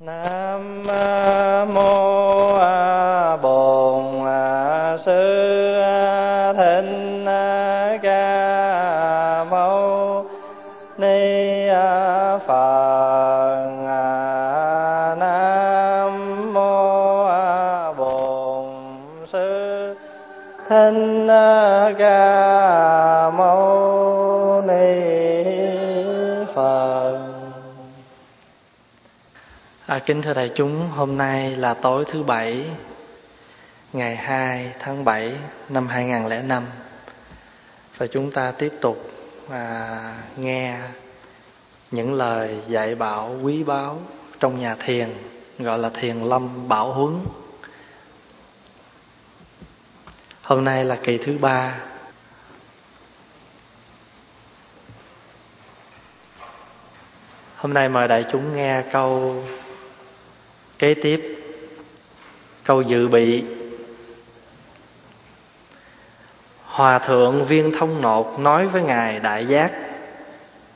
nam kính thưa đại chúng, hôm nay là tối thứ bảy, ngày 2 tháng 7 năm 2005 và chúng ta tiếp tục à, nghe những lời dạy bảo quý báu trong nhà thiền gọi là thiền lâm bảo huấn. Hôm nay là kỳ thứ ba Hôm nay mời đại chúng nghe câu kế tiếp, câu dự bị. Hòa thượng viên thông nột nói với ngài đại giác,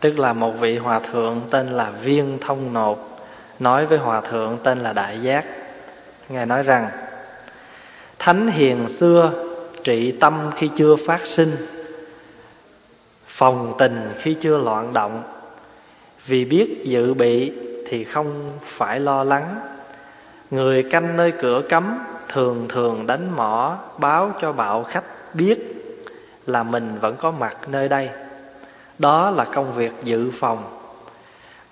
tức là một vị hòa thượng tên là viên thông nột, nói với hòa thượng tên là đại giác. Ngài nói rằng, thánh hiền xưa, trị tâm khi chưa phát sinh, phòng tình khi chưa loạn động. Vì biết dự bị thì không phải lo lắng. Người canh nơi cửa cấm, Thường thường đánh mỏ, Báo cho bạo khách biết Là mình vẫn có mặt nơi đây. Đó là công việc dự phòng.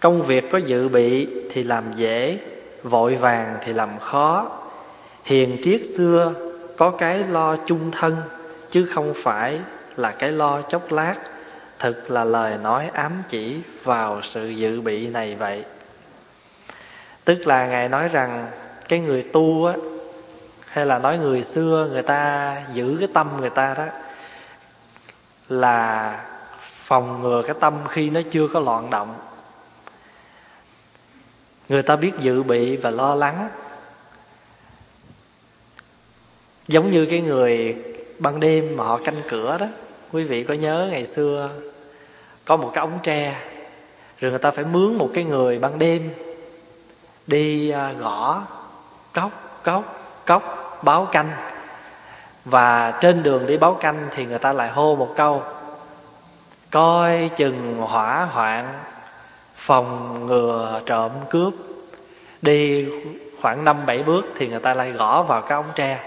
Công việc có dự bị Thì làm dễ, Vội vàng thì làm khó. Hiền triết xưa, Có cái lo chung thân, Chứ không phải là cái lo chốc lát. Thực là lời nói ám chỉ Vào sự dự bị này vậy. Tức là Ngài nói rằng cái người tu á, hay là nói người xưa người ta giữ cái tâm người ta đó, là phòng ngừa cái tâm khi nó chưa có loạn động. Người ta biết dự bị và lo lắng. Giống như cái người ban đêm mà họ canh cửa đó, quý vị có nhớ ngày xưa có một cái ống tre, rồi người ta phải mướn một cái người ban đêm đi à, gõ cốc cốc cốc báo canh. Và trên đường đi báo canh thì người ta lại hô một câu coi chừng hỏa hoạn phòng ngừa trộm cướp. Đi khoảng năm bảy bước thì người ta lại gõ vào cái ống tre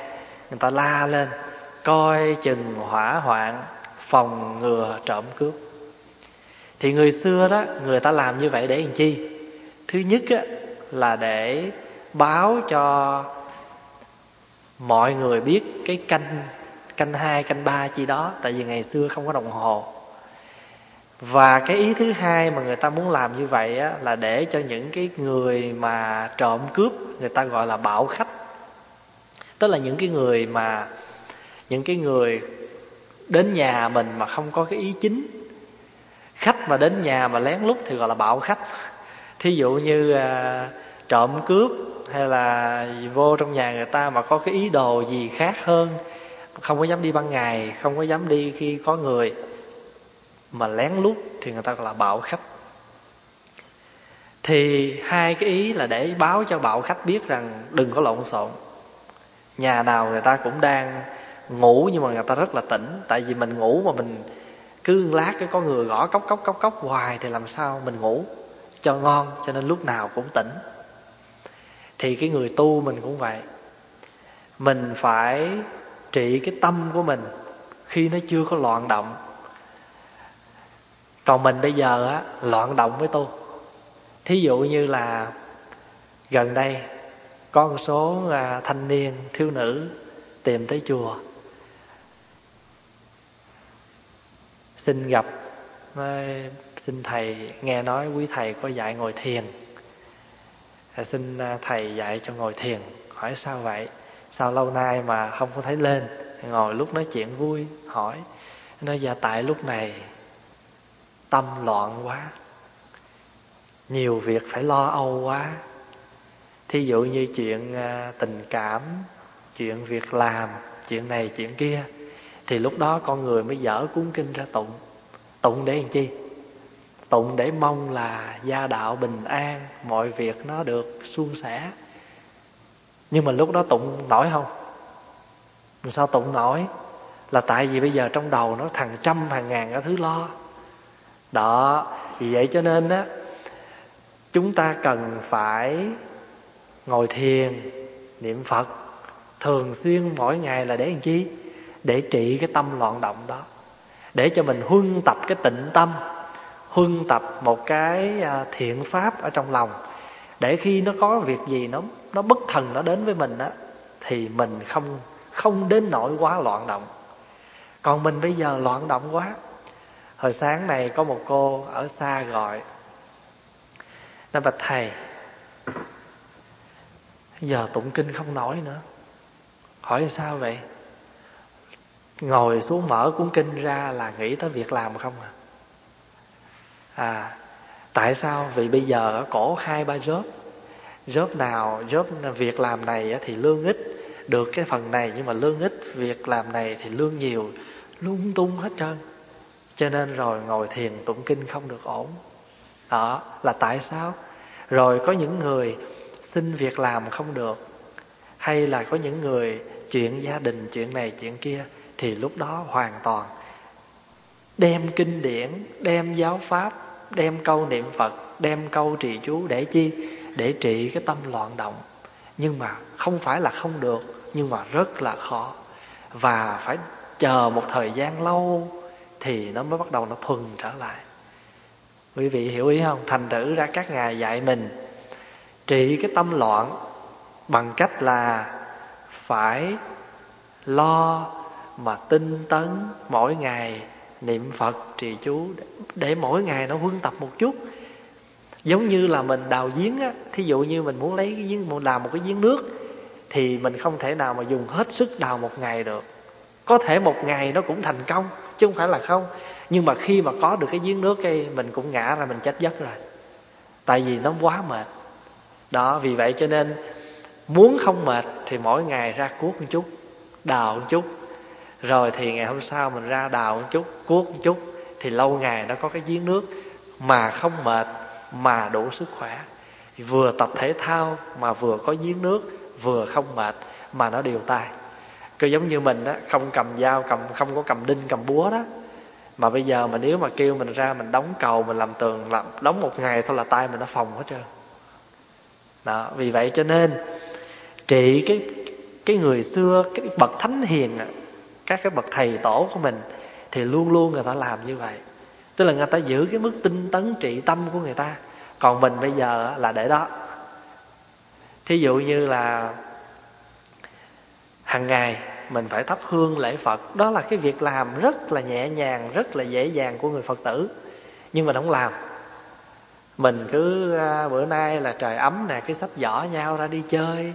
người ta la lên coi chừng hỏa hoạn phòng ngừa trộm cướp. Thì người xưa đó người ta làm như vậy để làm chi? Thứ nhất á, là để báo cho mọi người biết cái canh canh hai canh ba chi đó tại vì ngày xưa không có đồng hồ. Và cái ý thứ hai mà người ta muốn làm như vậy á, là để cho những cái người mà trộm cướp người ta gọi là bảo khách. Tức là những cái người mà những cái người đến nhà mình mà không có cái ý chính. Khách mà đến nhà mà lén lút thì gọi là bạo khách. Thí dụ như à, trộm cướp hay là vô trong nhà người ta mà có cái ý đồ gì khác hơn? Không có dám đi ban ngày, không có dám đi khi có người. Mà lén lút thì người ta gọi là bạo khách. Thì hai cái ý là để báo cho bạo khách biết rằng đừng có lộn xộn. Nhà nào người ta cũng đang ngủ nhưng mà người ta rất là tỉnh. Tại vì mình ngủ mà mình cứ lát cái có người gõ cốc cốc cốc cốc hoài thì làm sao mình ngủ cho ngon, cho nên lúc nào cũng tỉnh thì cái người tu mình cũng vậy. Mình phải trị cái tâm của mình khi nó chưa có loạn động. Còn mình bây giờ á loạn động với tu. Thí dụ như là gần đây có một số à, thanh niên thiếu nữ tìm tới chùa. Xin gặp xin thầy nghe nói quý thầy có dạy ngồi thiền xin à, thầy dạy cho ngồi thiền. Hỏi sao vậy? Sao lâu nay mà không có thấy lên? Ngồi lúc nói chuyện vui, hỏi. Nói dạ tại lúc này tâm loạn quá. Nhiều việc phải lo âu quá. Thí dụ như chuyện à, tình cảm, chuyện việc làm, chuyện này, chuyện kia, thì lúc đó con người mới dở cuốn kinh ra tụng. Tụng để làm chi? Tụng để mong là gia đạo bình an, mọi việc nó được suôn sẻ. Nhưng mà lúc đó tụng nổi không? Sao tụng nổi? Là tại vì bây giờ trong đầu nó thằng trăm hàng ngàn cái thứ lo. Đó, vì vậy cho nên đó chúng ta cần phải ngồi thiền, niệm phật. Thường xuyên mỗi ngày là để làm chi? Để trị cái tâm loạn động đó. Để cho mình huân tập cái tịnh tâm huân tập một cái à, thiện pháp ở trong lòng. Để khi nó có việc gì nó nó bất thần nó đến với mình á, thì mình không không đến nỗi quá loạn động. Còn mình bây giờ loạn động quá. Hồi sáng này có một cô ở xa gọi nó bạch thầy, giờ tụng kinh không nổi nữa. Hỏi sao vậy? Ngồi xuống mở cuốn kinh ra là nghĩ tới việc làm không à? À tại sao? Vì bây giờ ở cổ hai, ba job. Job nào, job việc làm này thì lương ít, được cái phần này nhưng mà lương ít, việc làm này thì lương nhiều, lung tung hết trơn. Cho nên rồi ngồi thiền tụng kinh không được ổn. Đó, là tại sao? Rồi có những người xin việc làm không được, hay là có những người chuyện gia đình, chuyện này, chuyện kia, thì lúc đó hoàn toàn đem kinh điển, đem giáo pháp đem câu niệm phật, đem câu trì chú để chi? Để trị cái tâm loạn động. Nhưng mà không phải là không được, nhưng mà rất là khó. Và phải chờ một thời gian lâu thì nó mới bắt đầu nó thuần trở lại. Quý vị hiểu ý không? Thành thử ra các ngài dạy mình trị cái tâm loạn bằng cách là phải lo mà tinh tấn mỗi ngày niệm phật trì chú để mỗi ngày nó huân tập một chút. Giống như là mình đào giếng á, thí dụ như mình muốn lấy cái giếng, muốn làm một cái giếng nước, thì mình không thể nào mà dùng hết sức đào một ngày được. Có thể một ngày nó cũng thành công, chứ không phải là không. Nhưng mà khi mà có được cái giếng nước cái, mình cũng ngã ra, mình chết giấc rồi. Tại vì nó quá mệt. Đó, vì vậy cho nên muốn không mệt thì mỗi ngày ra cuốc một chút, đào một chút rồi thì ngày hôm sau mình ra đào một chút, cuốc một chút, thì lâu ngày nó có cái giếng nước mà không mệt, mà đủ sức khỏe. Vừa tập thể thao mà vừa có giếng nước, vừa không mệt, mà nó đều tay cứ giống như mình á không cầm dao, cầm, không có cầm đinh, cầm búa đó. Mà bây giờ mà nếu mà kêu mình ra mình đóng cầu, mình làm tường, làm, đóng một ngày thôi là tay mình nó phòng hết trơn. Đó, vì vậy cho nên, trị cái cái người xưa, cái bậc thánh hiền các cái bậc thầy tổ của mình thì luôn luôn người ta làm như vậy. Tức là người ta giữ cái mức tinh tấn trị tâm của người ta. Còn mình bây giờ là để đó. Thí dụ như là hàng ngày mình phải thắp hương lễ phật. Đó là cái việc làm rất là nhẹ nhàng, rất là dễ dàng của người phật tử. Nhưng mà không làm. Mình cứ à, bữa nay là trời ấm nè, cái sách giỏ nhau ra đi chơi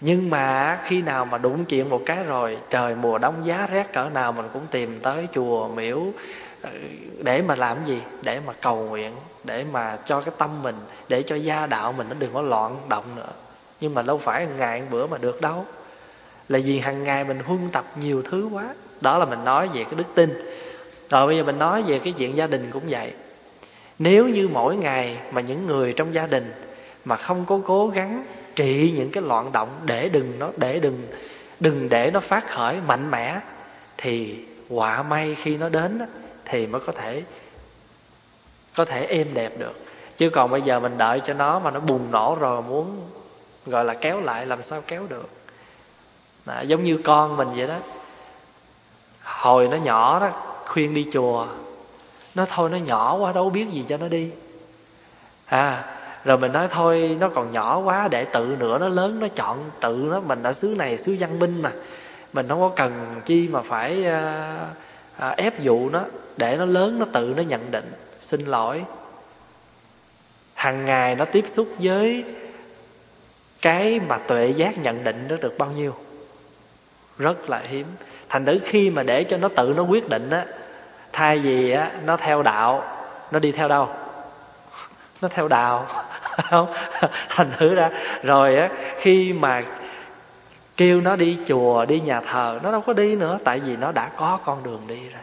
nhưng mà khi nào mà đụng chuyện một cái rồi, trời mùa đông giá rét cỡ nào mình cũng tìm tới chùa miễu ờ, để mà làm gì? Để mà cầu nguyện, để mà cho cái tâm mình, để cho gia đạo mình nó đừng có loạn động nữa. Nhưng mà đâu phải ngày bữa mà được đâu. Là vì hàng ngày mình huân tập nhiều thứ quá. Đó là mình nói về cái đức tin. Rồi bây giờ mình nói về cái chuyện gia đình cũng vậy. Nếu như mỗi ngày mà những người trong gia đình mà không có cố gắng trị những cái loạn động để đừng nó để đừng đừng để nó phát khởi mạnh mẽ thì quả may khi nó đến thì mới có thể có thể êm đẹp được. Chứ còn bây giờ mình đợi cho nó mà nó bùng nổ rồi muốn gọi là kéo lại làm sao kéo được. Đó, giống như con mình vậy đó. Hồi nó nhỏ đó khuyên đi chùa nó thôi nó nhỏ quá đâu biết gì cho nó đi. À rồi mình nói thôi nó còn nhỏ quá để tự nữa nó lớn nó chọn tự nó mình ở xứ này xứ văn minh mà. Mình không có cần chi mà phải à, à, ép dụ nó. Để nó lớn nó tự nó nhận định. Xin lỗi. Hàng ngày nó tiếp xúc với cái mà tuệ giác nhận định nó được bao nhiêu? Rất là hiếm. Thành thử khi mà để cho nó tự nó quyết định á thay vì á nó theo đạo nó đi theo đâu? Nó theo đạo. Không? Thành thử ra, rồi á, khi mà kêu nó đi chùa, đi nhà thờ, nó đâu có đi nữa, tại vì nó đã có con đường đi rồi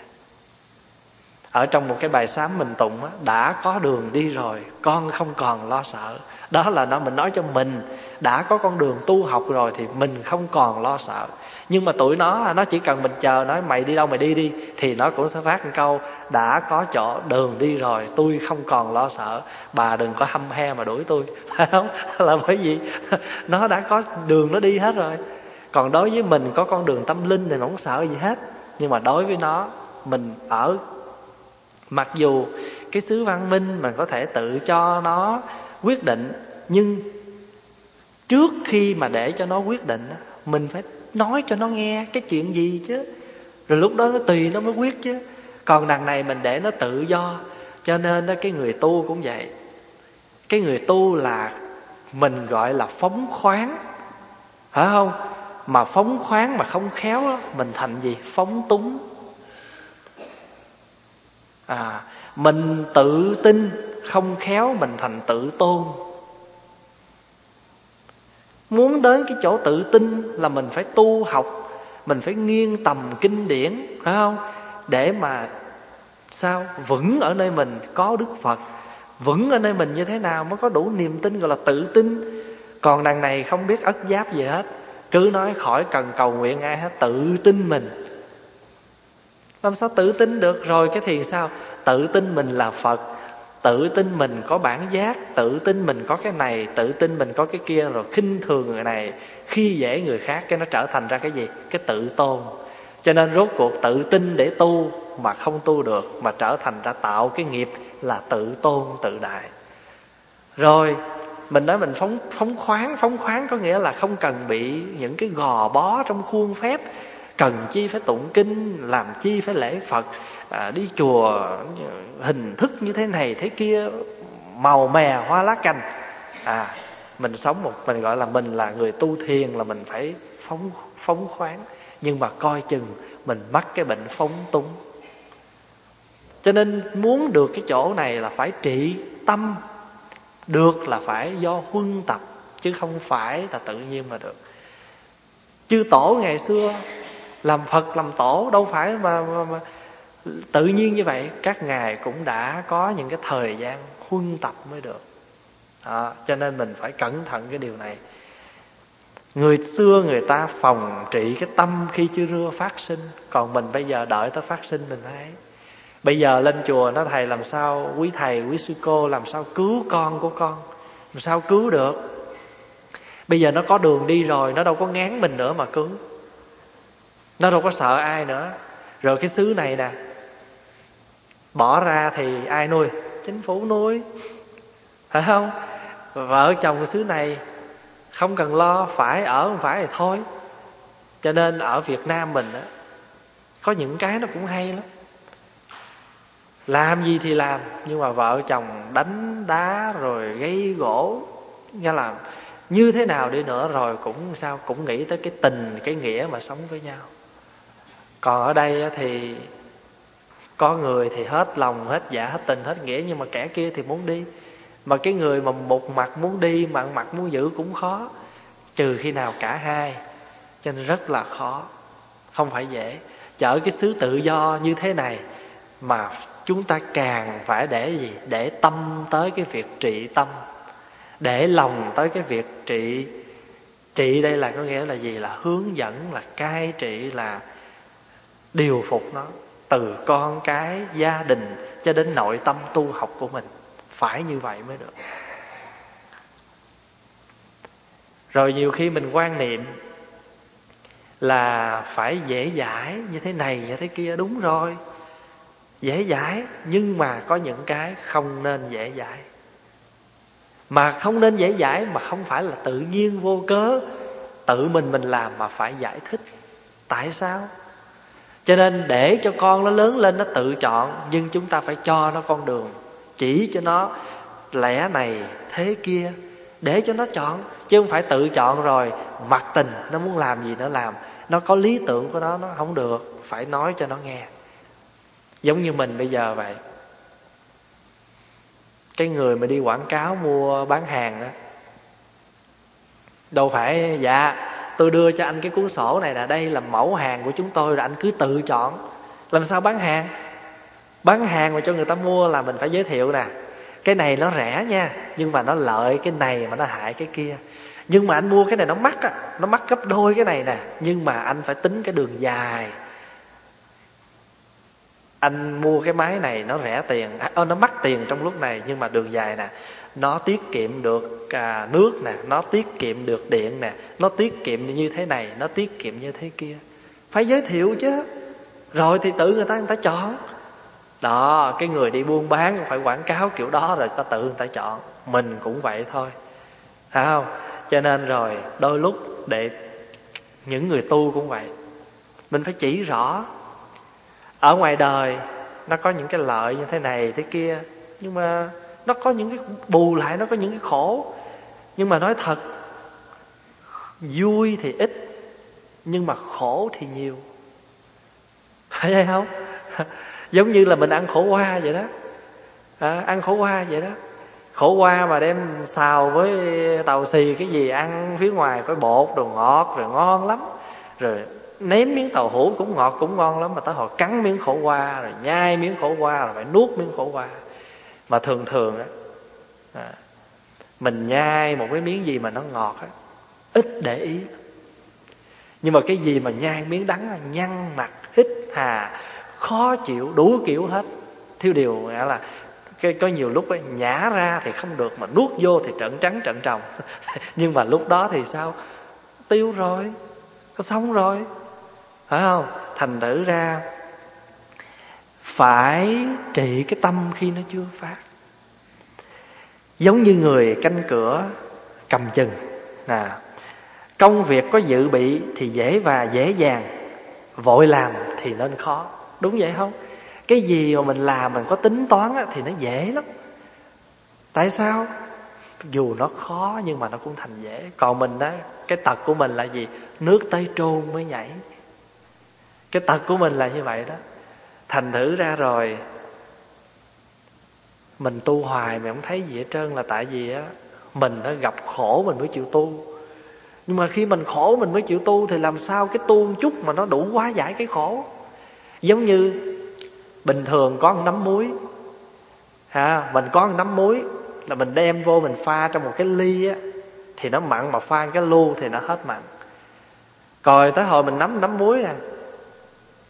ở trong một cái bài sám mình tụng á, đã có đường đi rồi con không còn lo sợ. Đó là nó mình nói cho mình đã có con đường tu học rồi thì mình không còn lo sợ. Nhưng mà tụi nó nó chỉ cần mình chờ nói mày đi đâu mày đi đi thì nó cũng sẽ phát một câu đã có chỗ đường đi rồi tôi không còn lo sợ. Bà đừng có hâm he mà đuổi tôi. Phải không là bởi vì nó đã có đường nó đi hết rồi. Còn đối với mình có con đường tâm linh thì không sợ gì hết. Nhưng mà đối với nó mình ở mặc dù cái xứ văn minh mình có thể tự cho nó quyết định nhưng trước khi mà để cho nó quyết định mình phải nói cho nó nghe cái chuyện gì chứ. Rồi lúc đó nó tùy nó mới quyết chứ. Còn đằng này mình để nó tự do cho nên đó cái người tu cũng vậy. Cái người tu là mình gọi là phóng khoáng. Phải không? Mà phóng khoáng mà không khéo đó, mình thành gì? Phóng túng à mình tự tin, không khéo mình thành tự tôn. Muốn đến cái chỗ tự tin là mình phải tu học, mình phải nghiêng tầm kinh điển, phải không? Để mà sao? Vững ở nơi mình có đức phật, vững ở nơi mình như thế nào mới có đủ niềm tin gọi là tự tin. Còn đằng này không biết ất giáp gì hết, cứ nói khỏi cần cầu nguyện ai hết, tự tin mình làm sao tự tin được? Rồi cái thì sao? Tự tin mình là phật, tự tin mình có bản giác, tự tin mình có cái này, tự tin mình có cái kia, rồi khinh thường người này, khi dễ người khác, cái nó trở thành ra cái gì? Cái tự tôn. Cho nên rốt cuộc tự tin để tu mà không tu được, mà trở thành ra tạo cái nghiệp là tự tôn tự đại. Rồi, mình nói mình phóng phóng khoáng phóng khoáng có nghĩa là không cần bị những cái gò bó trong khuôn phép cần chi phải tụng kinh làm chi phải lễ phật à, đi chùa hình thức như thế này thế kia màu mè hoa lá cành. À mình sống một mình gọi là mình là người tu thiền là mình phải phóng phóng khoáng. Nhưng mà coi chừng mình mắc cái bệnh phóng túng. Cho nên muốn được cái chỗ này là phải trị tâm được là phải do huân tập chứ không phải là tự nhiên mà được. Chư tổ ngày xưa làm phật làm tổ đâu phải mà, mà, mà. Tự nhiên như vậy các ngài cũng đã có những cái thời gian huân tập mới được. Đó, cho nên mình phải cẩn thận cái điều này. Người xưa người ta phòng trị cái tâm khi chưa rưa phát sinh. Còn mình bây giờ đợi tới phát sinh mình thấy bây giờ lên chùa nó thầy làm sao quý thầy quý sư cô làm sao cứu con của con? Làm sao cứu được? Bây giờ nó có đường đi rồi nó đâu có ngán mình nữa mà cứu nó đâu có sợ ai nữa. Rồi cái xứ này nè, bỏ ra thì ai nuôi? Chính phủ nuôi. Phải không? Vợ chồng cái xứ này không cần lo, phải ở không phải thì thôi. Cho nên ở việt nam mình á, có những cái nó cũng hay lắm. Làm gì thì làm, nhưng mà vợ chồng đánh đá rồi gây gỗ, nghe làm. Như thế nào đi nữa rồi cũng sao, cũng nghĩ tới cái tình, cái nghĩa mà sống với nhau còn ở đây thì có người thì hết lòng, hết dạ hết tình, hết nghĩa, nhưng mà kẻ kia thì muốn đi. Mà cái người mà một mặt muốn đi mà mặt muốn giữ cũng khó, trừ khi nào cả hai. Cho nên rất là khó, không phải dễ. Chở cái xứ tự do như thế này mà chúng ta càng phải để gì? Để tâm tới cái việc trị tâm. Để lòng tới cái việc trị. Trị đây là có nghĩa là gì? Là hướng dẫn, là cai trị, là điều phục nó từ con cái gia đình cho đến nội tâm tu học của mình. Phải như vậy mới được. Rồi nhiều khi mình quan niệm là phải dễ dãi như thế này như thế kia. Đúng rồi, dễ dãi, nhưng mà có những cái không nên dễ dãi. Mà không nên dễ dãi mà không phải là tự nhiên vô cớ, tự mình mình làm mà phải giải thích. Tại sao? Cho nên để cho con nó lớn lên, nó tự chọn, nhưng chúng ta phải cho nó con đường. Chỉ cho nó lẽ này, thế kia. Để cho nó chọn, chứ không phải tự chọn rồi, mặc tình, nó muốn làm gì nó làm. Nó có lý tưởng của nó nó không được, phải nói cho nó nghe. Giống như mình bây giờ vậy. Cái người mà đi quảng cáo mua bán hàng đó đâu phải dạ tôi đưa cho anh cái cuốn sổ này là đây là mẫu hàng của chúng tôi rồi anh cứ tự chọn. Làm sao bán hàng? Bán hàng mà cho người ta mua là mình phải giới thiệu nè. Cái này nó rẻ nha nhưng mà nó lợi cái này mà nó hại cái kia. Nhưng mà anh mua cái này nó mắc á nó mắc gấp đôi cái này nè nhưng mà anh phải tính cái đường dài. Anh mua cái máy này nó rẻ tiền à, nó mắc tiền trong lúc này nhưng mà đường dài nè nó tiết kiệm được à, nước nè nó tiết kiệm được điện nè nó tiết kiệm như thế này nó tiết kiệm như thế kia. Phải giới thiệu chứ. Rồi thì tự người ta người ta chọn. Đó cái người đi buôn bán phải quảng cáo kiểu đó rồi ta tự người ta chọn. Mình cũng vậy thôi. Phải không? Cho nên rồi đôi lúc để những người tu cũng vậy. Mình phải chỉ rõ. Ở ngoài đời nó có những cái lợi như thế này thế kia. Nhưng mà nó có những cái bù lại nó có những cái khổ. Nhưng mà nói thật vui thì ít nhưng mà khổ thì nhiều. Phải vậy không? Giống như là mình ăn khổ qua vậy đó. À, ăn khổ qua vậy đó. Khổ qua mà đem xào với tàu xì cái gì ăn phía ngoài có bột đồ ngọt rồi ngon lắm. Rồi ném miếng tàu hũ cũng ngọt cũng ngon lắm mà tới họ cắn miếng khổ qua rồi nhai miếng khổ qua rồi phải nuốt miếng khổ qua mà thường thường á à, mình nhai một cái miếng gì mà nó ngọt á ít để ý. Nhưng mà cái gì mà nhai miếng đắng nhăn mặt hít hà khó chịu đủ kiểu hết. Thiếu điều nghĩa là cái có nhiều lúc ấy, nhả ra thì không được mà nuốt vô thì trận trắng trận trồng nhưng mà lúc đó thì sao? Tiêu rồi có sống rồi phải không? Thành thử ra phải trị cái tâm khi nó chưa phát. Giống như người canh cửa cầm chừng. À công việc có dự bị thì dễ và dễ dàng vội làm thì nên khó. Đúng vậy không? Cái gì mà mình làm mình có tính toán á, thì nó dễ lắm. Tại sao? Dù nó khó nhưng mà nó cũng thành dễ. Còn mình đó cái tật của mình là gì? Nước tới trôn mới nhảy. Cái tật của mình là như vậy đó thành thử ra rồi, mình tu hoài mà không thấy gì hết trơn là tại vì á, mình nó gặp khổ mình mới chịu tu. Nhưng mà khi mình khổ mình mới chịu tu thì làm sao cái tu một chút mà nó đủ quá giải cái khổ? Giống như bình thường có một nắm muối. Ha, mình có một nắm muối là mình đem vô mình pha trong một cái ly á, thì nó mặn mà pha cái lu thì nó hết mặn. Rồi tới hồi mình nắm nắm muối à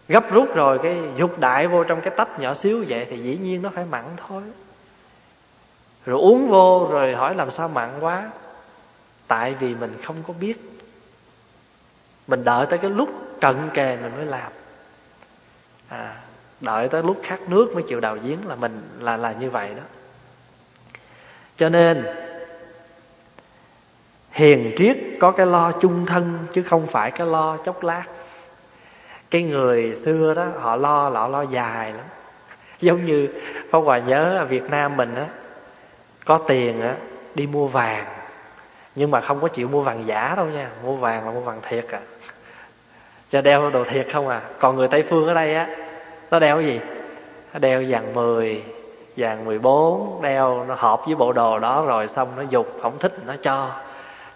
gấp rút rồi cái dục đại vô trong cái tách nhỏ xíu vậy thì dĩ nhiên nó phải mặn thôi. Rồi uống vô rồi hỏi làm sao mặn quá. Tại vì mình không có biết. Mình đợi tới cái lúc cận kề mình mới làm. À, đợi tới lúc khát nước mới chịu đào giếng là mình là là như vậy đó. Cho nên hiền triết có cái lo chung thân chứ không phải cái lo chốc lát cái người xưa đó, họ lo họ lo dài lắm. Giống như phong Hòa nhớ ở Việt Nam mình á, có tiền á, đi mua vàng. Nhưng mà không có chịu mua vàng giả đâu nha, mua vàng là mua vàng thiệt à. Cho đeo đồ thiệt không à. Còn người tây phương ở đây á, nó đeo cái gì? Nó đeo vàng 10 vàng 14 đeo, nó hợp với bộ đồ đó rồi xong nó dục không thích, nó cho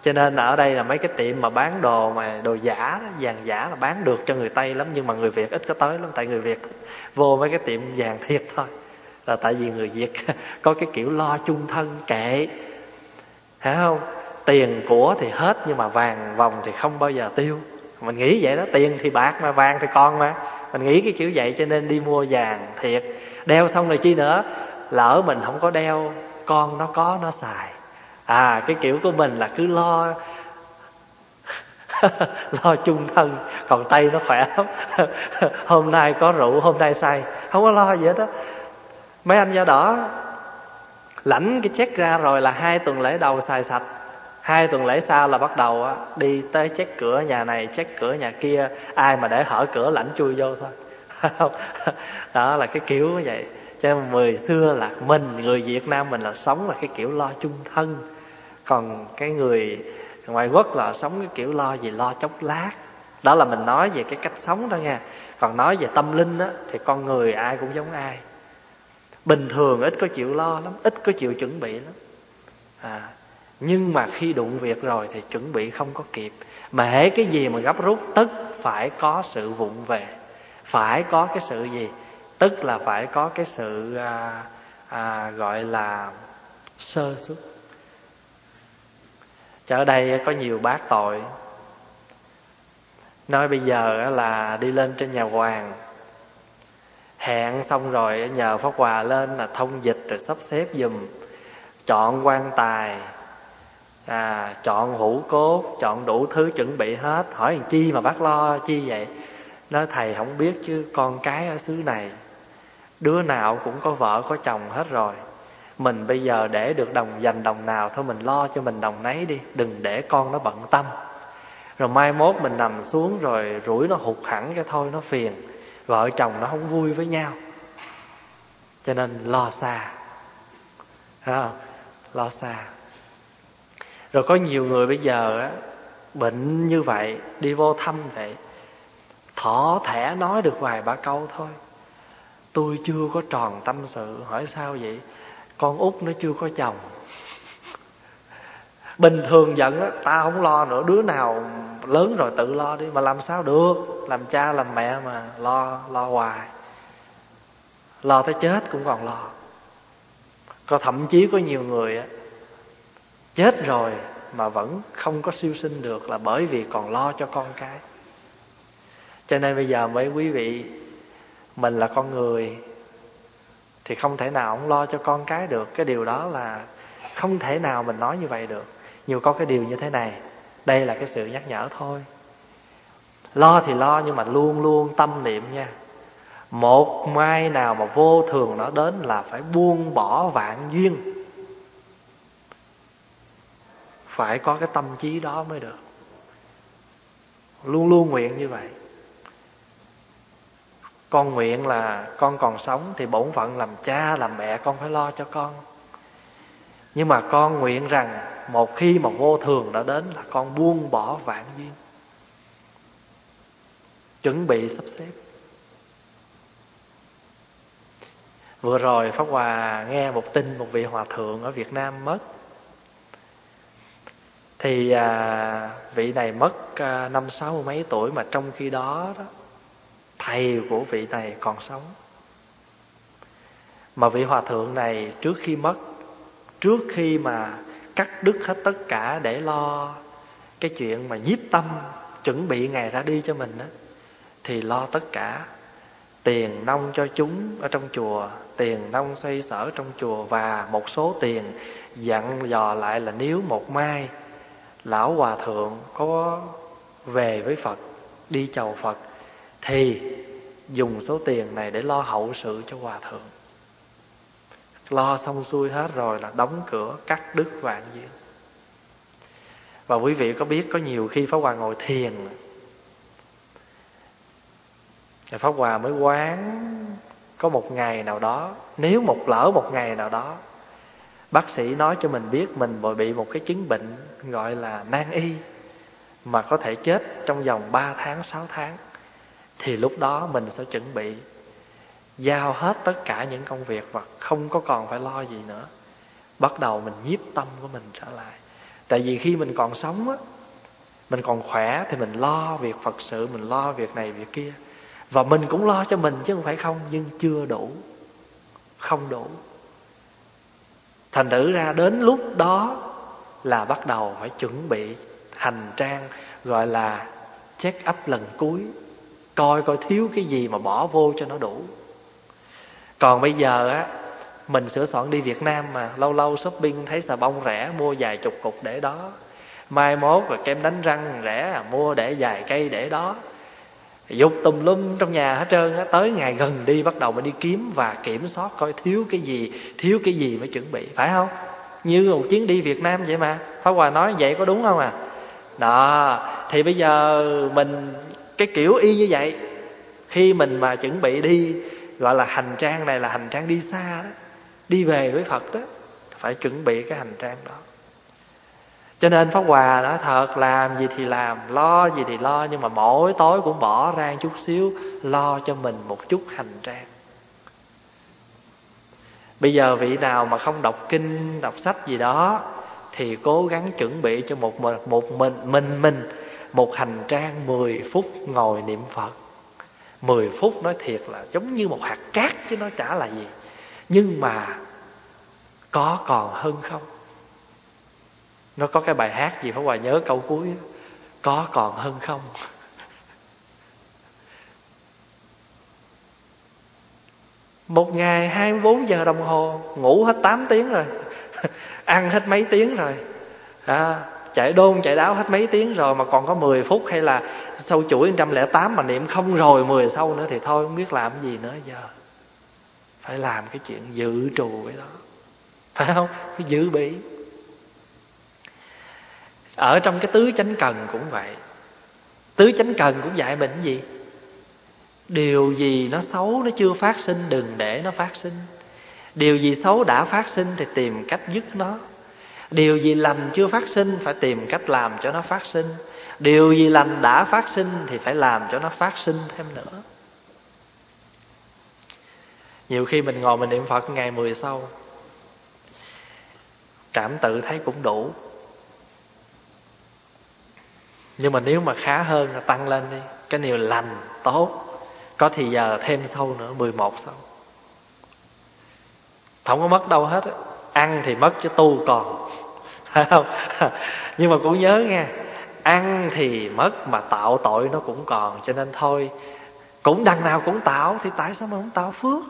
cho nên ở đây là mấy cái tiệm mà bán đồ mà đồ giả vàng giả là bán được cho người tây lắm, nhưng mà người việt ít có tới lắm, tại người việt vô mấy cái tiệm vàng thiệt thôi. Là tại vì người việt có cái kiểu lo chung thân kệ. Hiểu không? Tiền của thì hết, nhưng mà vàng, vòng thì không bao giờ tiêu. Mình nghĩ vậy đó, tiền thì bạc mà, vàng thì con mà. Mình nghĩ cái kiểu vậy cho nên đi mua vàng thiệt. Đeo xong rồi chi nữa? Lỡ mình không có đeo, con nó có, nó xài à cái kiểu của mình là cứ lo. Lo chung thân, còn tay nó khỏe lắm. Hôm nay có rượu, hôm nay say. Không có lo gì hết á. Mấy anh da đỏ, lãnh cái check ra rồi là hai tuần lễ đầu xài sạch. Hai tuần lễ sau là bắt đầu á, đi tới check cửa nhà này, check cửa nhà kia. Ai mà để hở cửa lãnh chui vô thôi. Đó là cái kiểu như vậy. Cho nên mười xưa là mình, người việt nam mình là sống là cái kiểu lo chung thân còn cái người ngoại quốc là sống cái kiểu lo gì lo chốc lát. Đó là mình nói về cái cách sống đó nha còn nói về tâm linh á thì con người ai cũng giống ai. Bình thường ít có chịu lo lắm ít có chịu chuẩn bị lắm. À nhưng mà khi đụng việc rồi thì chuẩn bị không có kịp. Mà hễ cái gì mà gấp rút tức phải có sự vụng về. Phải có cái sự gì? Tức là phải có cái sự à, à, gọi là sơ xuất ở đây có nhiều bác tội. Nói bây giờ là đi lên trên nhà hoàng. Hẹn xong rồi nhờ pháp hòa lên là thông dịch rồi sắp xếp giùm. Chọn quan tài. À, chọn hũ cốt chọn đủ thứ chuẩn bị hết. Hỏi làm chi mà bác lo chi vậy? Nói thầy không biết chứ con cái ở xứ này đứa nào cũng có vợ có chồng hết rồi mình bây giờ để được đồng dành đồng nào thôi mình lo cho mình đồng nấy đi. Đừng để con nó bận tâm. Rồi mai mốt mình nằm xuống rồi rủi nó hụt hẳn cái thôi nó phiền. Vợ chồng nó không vui với nhau. Cho nên lo xa. À, lo xa. Rồi có nhiều người bây giờ á bệnh như vậy đi vô thăm vậy. Thỏ thẻ nói được vài ba câu thôi. Tôi chưa có tròn tâm sự hỏi sao vậy? Con út nó chưa có chồng. Bình thường giận á, ta không lo nữa. Đứa nào lớn rồi tự lo đi, mà làm sao được? Làm cha, làm mẹ mà lo lo hoài. Lo tới chết cũng còn lo. Có thậm chí có nhiều người á, chết rồi mà vẫn không có siêu sinh được là bởi vì còn lo cho con cái. Cho nên bây giờ mấy quý vị, mình là con người thì không thể nào ông lo cho con cái được. Cái điều đó là không thể nào mình nói như vậy được. Nhiều có cái điều như thế này, đây là cái sự nhắc nhở thôi. Lo thì lo nhưng mà luôn luôn tâm niệm nha. Một mai nào mà vô thường nó đến là phải buông bỏ vạn duyên. Phải có cái tâm trí đó mới được. Luôn luôn nguyện như vậy con nguyện là con còn sống thì bổn phận làm cha làm mẹ con phải lo cho con. Nhưng mà con nguyện rằng một khi mà vô thường đã đến là con buông bỏ vạn duyên. Chuẩn bị sắp xếp. Vừa rồi pháp hòa nghe một tin một vị hòa thượng ở việt nam mất. Thì à, vị này mất à, năm sáu mấy tuổi mà trong khi đó đó thầy của vị này còn sống. Mà vị hòa thượng này trước khi mất, trước khi mà cắt đứt hết tất cả để lo cái chuyện mà nhiếp tâm, chuẩn bị ngày ra đi cho mình á, thì lo tất cả. Tiền nông cho chúng ở trong chùa, tiền nông xoay sở trong chùa và một số tiền dặn dò lại là nếu một mai lão hòa thượng có về với phật, đi chầu phật thì dùng số tiền này để lo hậu sự cho hòa thượng. Lo xong xuôi hết rồi là đóng cửa cắt đứt vạn duyên. Và quý vị có biết có nhiều khi pháp hòa ngồi thiền. Pháp hòa mới quán có một ngày nào đó, nếu một lỡ một ngày nào đó, bác sĩ nói cho mình biết mình bị một cái chứng bệnh gọi là nan y mà có thể chết trong vòng 3 tháng 6 tháng thì lúc đó mình sẽ chuẩn bị giao hết tất cả những công việc và không có còn phải lo gì nữa. Bắt đầu mình nhiếp tâm của mình trở lại. Tại vì khi mình còn sống á, mình còn khỏe thì mình lo việc phật sự, mình lo việc này, việc kia. Và mình cũng lo cho mình chứ không phải không, nhưng chưa đủ. Không đủ. Thành thử ra đến lúc đó là bắt đầu phải chuẩn bị hành trang, gọi là check up lần cuối coi coi thiếu cái gì mà bỏ vô cho nó đủ. Còn bây giờ á mình sửa soạn đi Việt Nam mà lâu lâu shopping thấy xà bông rẻ mua vài chục cục để đó. Mai mốt rồi kem đánh răng rẻ à, mua để vài cây để đó. Dục tùm lum trong nhà hết trơn á tới ngày gần đi bắt đầu mình đi kiếm và kiểm soát coi thiếu cái gì thiếu cái gì mới chuẩn bị phải không? Như một chuyến đi Việt Nam vậy mà. Pháp Hòa nói vậy có đúng không à? Đó thì bây giờ mình cái kiểu y như vậy. Khi mình mà chuẩn bị đi, gọi là hành trang này là hành trang đi xa đó, đi về với phật đó, phải chuẩn bị cái hành trang đó. Cho nên pháp hòa đó thật, làm gì thì làm, lo gì thì lo, nhưng mà mỗi tối cũng bỏ ra chút xíu, lo cho mình một chút hành trang. Bây giờ vị nào mà không đọc kinh, đọc sách gì đó, thì cố gắng chuẩn bị cho một một mình mình mình một hành trang 10 phút ngồi niệm Phật. 10 phút nói thiệt là giống như một hạt cát chứ nó chả là gì. Nhưng mà có còn hơn không? Nó có cái bài hát gì phải hòa nhớ câu cuối? Có còn hơn không? Một ngày 24 giờ đồng hồ ngủ hết 8 tiếng rồi. Ăn hết mấy tiếng rồi. À, chạy đôn, chạy đáo hết mấy tiếng rồi mà còn có 10 phút hay là sau chuỗi 108 mà niệm không rồi 10 sau nữa thì thôi, không biết làm gì nữa giờ. Phải làm cái chuyện dự trù cái đó. Phải không? Phải dự bị ở trong cái tứ chánh cần cũng vậy. Tứ chánh cần cũng dạy mình cái gì? Điều gì nó xấu nó chưa phát sinh, đừng để nó phát sinh. Điều gì xấu đã phát sinh thì tìm cách dứt nó điều gì lành chưa phát sinh phải tìm cách làm cho nó phát sinh. Điều gì lành đã phát sinh thì phải làm cho nó phát sinh thêm nữa. Nhiều khi mình ngồi mình niệm phật ngày mười sau, cảm tự thấy cũng đủ. Nhưng mà nếu mà khá hơn là tăng lên đi, cái điều lành tốt, có thì giờ thêm sâu nữa 11 sâu không có mất đâu hết ăn thì mất chứ tu còn. Phải không? Nhưng mà cũng nhớ nghe, ăn thì mất mà tạo tội nó cũng còn, cho nên thôi, cũng đằng nào cũng tạo thì tại sao mà không tạo phước?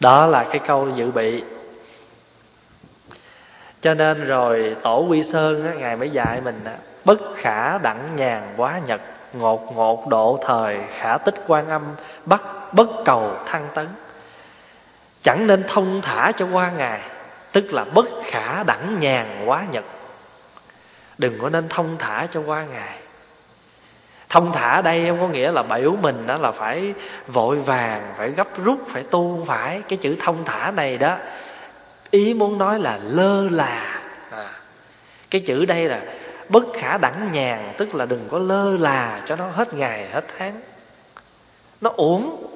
Đó là cái câu dự bị cho nên rồi tổ quy sơn á, ngài mới dạy mình á, bất khả đẳng nhàn quá nhật ngột ngột độ thời khả tích quan âm bắt bất cầu thăng tấn. Chẳng nên thông thả cho qua ngài tức là bất khả đẳng nhàn quá nhật. Đừng có nên thông thả cho qua ngài. Thông thả đây không có nghĩa là biểu mình đó là phải vội vàng phải gấp rút phải tu không phải. Cái chữ thông thả này đó ý muốn nói là lơ là. À. cái chữ đây là bất khả đẳng nhàn tức là đừng có lơ là cho nó hết ngày hết tháng. Nó uổng.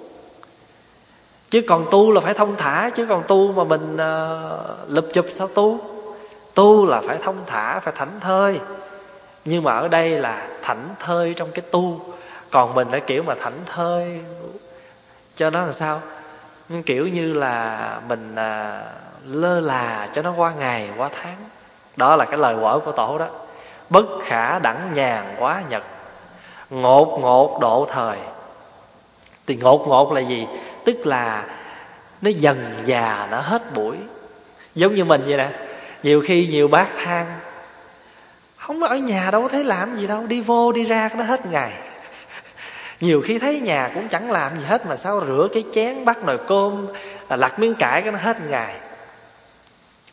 Chứ còn tu là phải thông thả chứ còn tu mà mình uh, lụp chụp sao tu? Tu là phải thông thả phải thảnh thơi. Nhưng mà ở đây là thảnh thơi trong cái tu. Còn mình là kiểu mà thảnh thơi. Cho nó là sao? Kiểu như là mình à, lơ là cho nó qua ngày, qua tháng. Đó là cái lời quở của tổ đó. Bất khả đẳng nhàn quá nhật. Ngột ngột độ thời. Thì ngột ngột là gì? Tức là nó dần già, nó hết buổi. Giống như mình vậy nè. Nhiều khi nhiều bác than, không ở nhà đâu có thấy làm gì đâu, đi vô đi ra nó hết ngày. Nhiều khi thấy nhà cũng chẳng làm gì hết mà sao rửa cái chén, bắt nồi cơm à, lặt miếng cải cái nó hết ngày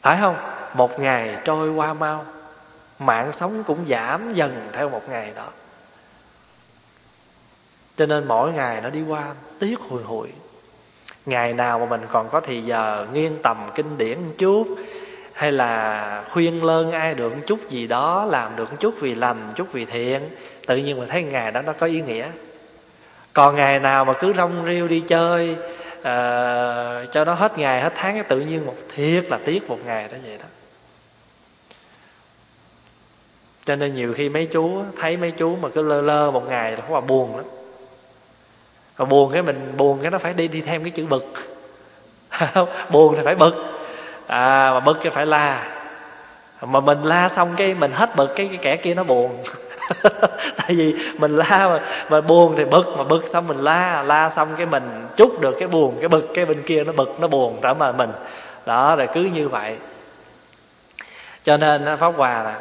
phải không? Một ngày trôi qua mau, mạng sống cũng giảm dần theo một ngày đó. Cho nên mỗi ngày nó đi qua tiếc hùi hụi. Ngày nào mà mình còn có thì giờ nghiêng tầm kinh điển một chút, hay là khuyên lơn ai được một chút gì đó, làm được một chút vì lành, một chút vì thiện, tự nhiên mình thấy ngày đó nó có ý nghĩa. Còn ngày nào mà cứ rong riêu đi chơi uh, cho nó hết ngày hết tháng tự nhiên một thiệt là tiếc một ngày đó vậy đó. Cho nên nhiều khi mấy chú thấy mấy chú mà cứ lơ lơ một ngày là quá buồn lắm. Mà buồn cái mình buồn cái nó phải đi đi thêm cái chữ bực. Buồn thì phải bực. À mà bực thì phải la. Mà mình la xong cái mình hết bực cái, cái kẻ kia nó buồn. tại vì mình la mà, mà buồn thì bực mà bực xong mình la la xong cái mình chút được cái buồn cái bực cái bên kia nó bực nó buồn trở mà mình. Đó rồi cứ như vậy. Cho nên pháp hòa là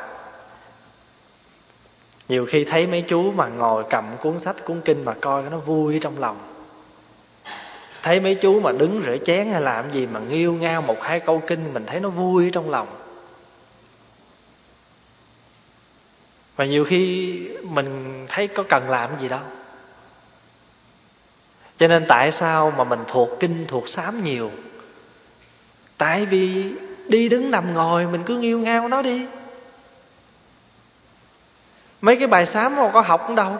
nhiều khi thấy mấy chú mà ngồi cầm cuốn sách cuốn kinh mà coi nó vui trong lòng. Thấy mấy chú mà đứng rửa chén hay làm gì mà nghiêu ngao một hai câu kinh mình thấy nó vui trong lòng. Và nhiều khi mình thấy có cần làm gì đâu cho nên tại sao mà mình thuộc kinh, thuộc sám nhiều? Tại vì đi đứng nằm ngồi, mình cứ nghiêu ngao nó đi. Mấy cái bài sám mà có học cũng đâu?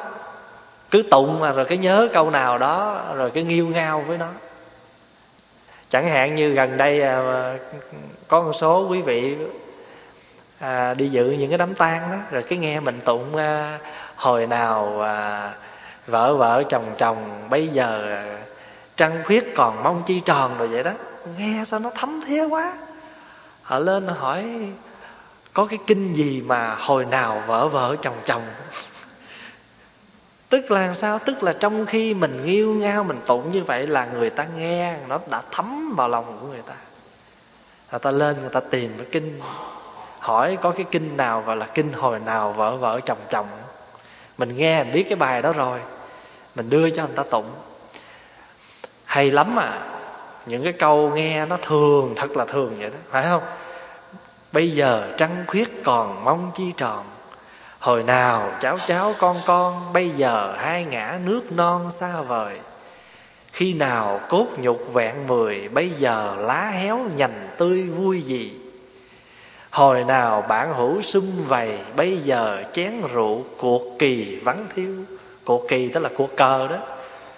Cứ tụng mà, rồi cái nhớ câu nào đó, rồi cái nghiêu ngao với nó. Chẳng hạn như gần đây à, có một số quý vị à, đi dự những cái đám tang đó rồi cái nghe mình tụng à, hồi nào à, vợ vợ chồng chồng bây giờ à, trăng khuyết còn mong chi tròn rồi vậy đó. Nghe sao nó thấm thía quá. Họ lên hỏi có cái kinh gì mà hồi nào vợ vợ chồng chồng? Tức là sao? Tức là trong khi mình nghiêu ngao mình tụng như vậy là người ta nghe nó đã thấm vào lòng của người ta. Người ta lên người ta tìm cái kinh hỏi có cái kinh nào gọi là kinh hồi nào vợ vợ chồng chồng. Mình nghe mình biết cái bài đó rồi. Mình đưa cho người ta tụng. Hay lắm à. Những cái câu nghe nó thường, thật là thường vậy đó. Phải không? Bây giờ trăng khuyết còn mong chi tròn. Hồi nào cháu cháu con con, bây giờ hai ngã nước non xa vời. Khi nào cốt nhục vẹn mười, bây giờ lá héo nhành tươi vui gì hồi nào bạn hữu sum vầy, bây giờ chén rượu cuộc kỳ vắng thiếu cuộc kỳ tức là cuộc cờ đó.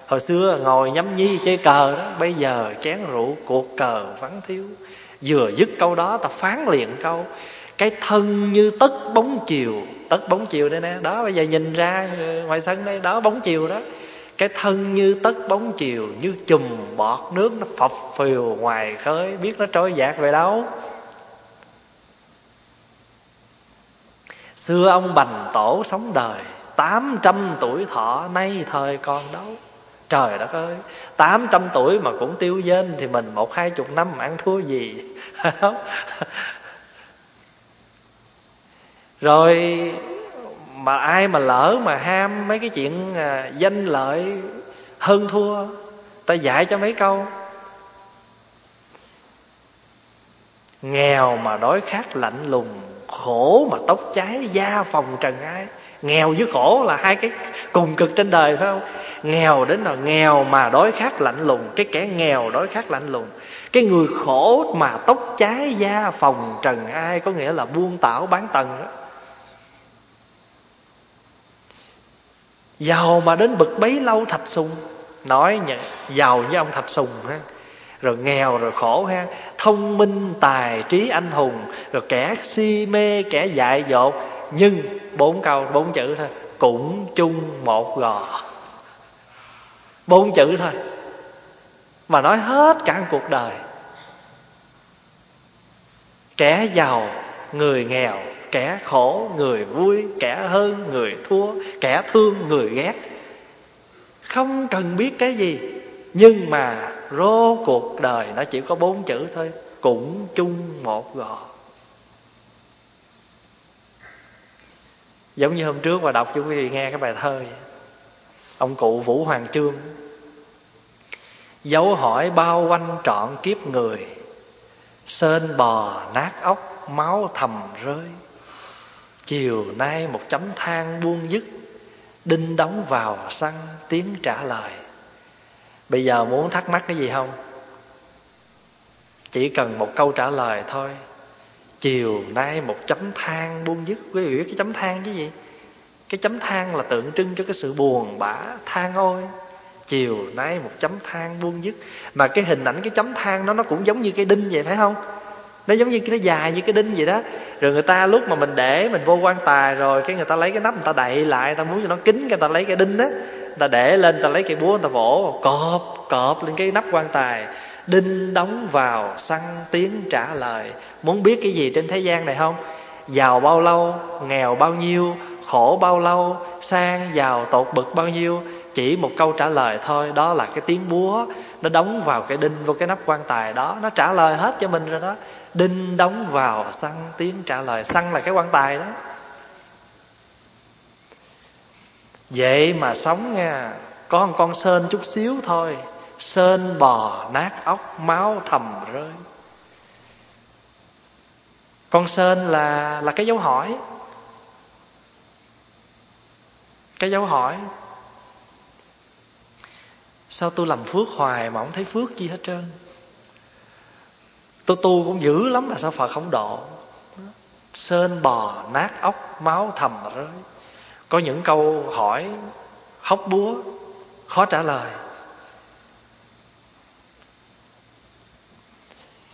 Hồi xưa ngồi nhắm nhi chơi cờ đó, bây giờ chén rượu cuộc cờ vắng thiếu vừa dứt câu đó, ta phán liền câu, cái thân như tất bóng chiều. Tất bóng chiều đây nè, đó, bây giờ nhìn ra ngoài sân đây, đó, bóng chiều đó. Cái thân như tất bóng chiều, như chùm bọt nước nó phập phìu ngoài khơi, biết nó trôi dạt về đâu? Xưa ông bành tổ sống đời, tám trăm tuổi thọ nay thời còn đâu trời đất ơi, tám trăm tuổi mà cũng tiêu dên thì mình một hai chục năm mà ăn thua gì? Rồi mà ai mà lỡ mà ham mấy cái chuyện à, danh lợi hơn thua, ta dạy cho mấy câu. Nghèo mà đói khát lạnh lùng khổ mà tóc cháy da phòng trần ai. Nghèo với khổ là hai cái cùng cực trên đời phải không? Nghèo đến là nghèo mà đói khát lạnh lùng. Cái kẻ nghèo đói khát lạnh lùng. Cái người khổ mà tóc cháy da phòng trần ai có nghĩa là buông tảo bán tầng đó. Giàu mà đến bực bấy lâu thạch sùng. Nói nhỉ, giàu với ông thạch sùng ha rồi nghèo, rồi khổ ha. Thông minh, tài trí anh hùng. Rồi kẻ si mê, kẻ dại dột. Nhưng bốn câu, bốn chữ thôi. Cũng chung một gò. Bốn chữ thôi. Mà nói hết cả cuộc đời. Kẻ giàu, người nghèo. Kẻ khổ, người vui. Kẻ hơn, người thua. Kẻ thương, người ghét. Không cần biết cái gì nhưng mà rô cuộc đời nó chỉ có bốn chữ thôi, cũng chung một gò. Giống như hôm trước mà đọc cho quý vị nghe cái bài thơ vậy. ông cụ vũ hoàng trương, dấu hỏi bao quanh trọn kiếp người sơn bò nát ốc máu thầm rơi. Chiều nay một chấm than buông dứt, đinh đóng vào săn tiếng trả lời bây giờ muốn thắc mắc cái gì không? Chỉ cần một câu trả lời thôi. Chiều nay một chấm than buông dứt. Quý vị biết cái chấm than chứ gì? Cái chấm than là tượng trưng cho cái sự buồn bã, than ôi. Chiều nay một chấm than buông dứt. Mà cái hình ảnh cái chấm than nó nó cũng giống như cái đinh vậy, phải không? Nó giống như cái nó dài như cái đinh vậy đó. Rồi người ta lúc mà mình để mình vô quan tài rồi, cái người ta lấy cái nắp người ta đậy lại, người ta muốn cho nó kín, người ta lấy cái đinh đó ta để lên ta lấy cây búa, ta vỗ cọp cọp lên cái nắp quan tài. Đinh đóng vào, săn tiếng trả lời. Muốn biết cái gì trên thế gian này không? Giàu bao lâu, nghèo bao nhiêu, khổ bao lâu, sang giàu tột bực bao nhiêu? Chỉ một câu trả lời thôi, đó là cái tiếng búa. Nó đóng vào cái đinh vô cái nắp quan tài đó. Nó trả lời hết cho mình rồi đó. Đinh đóng vào, săn tiếng trả lời. Săn là cái quan tài đó. Vậy mà sống nha có một con sên chút xíu thôi. Sên bò, nát óc, máu thầm rơi. Con sên là là cái dấu hỏi. Cái dấu hỏi. Sao tôi làm phước hoài mà không thấy phước chi hết trơn? Tôi tu cũng dữ lắm mà sao phật không độ? Sên bò, nát ốc máu thầm rơi có những câu hỏi hóc búa, khó trả lời.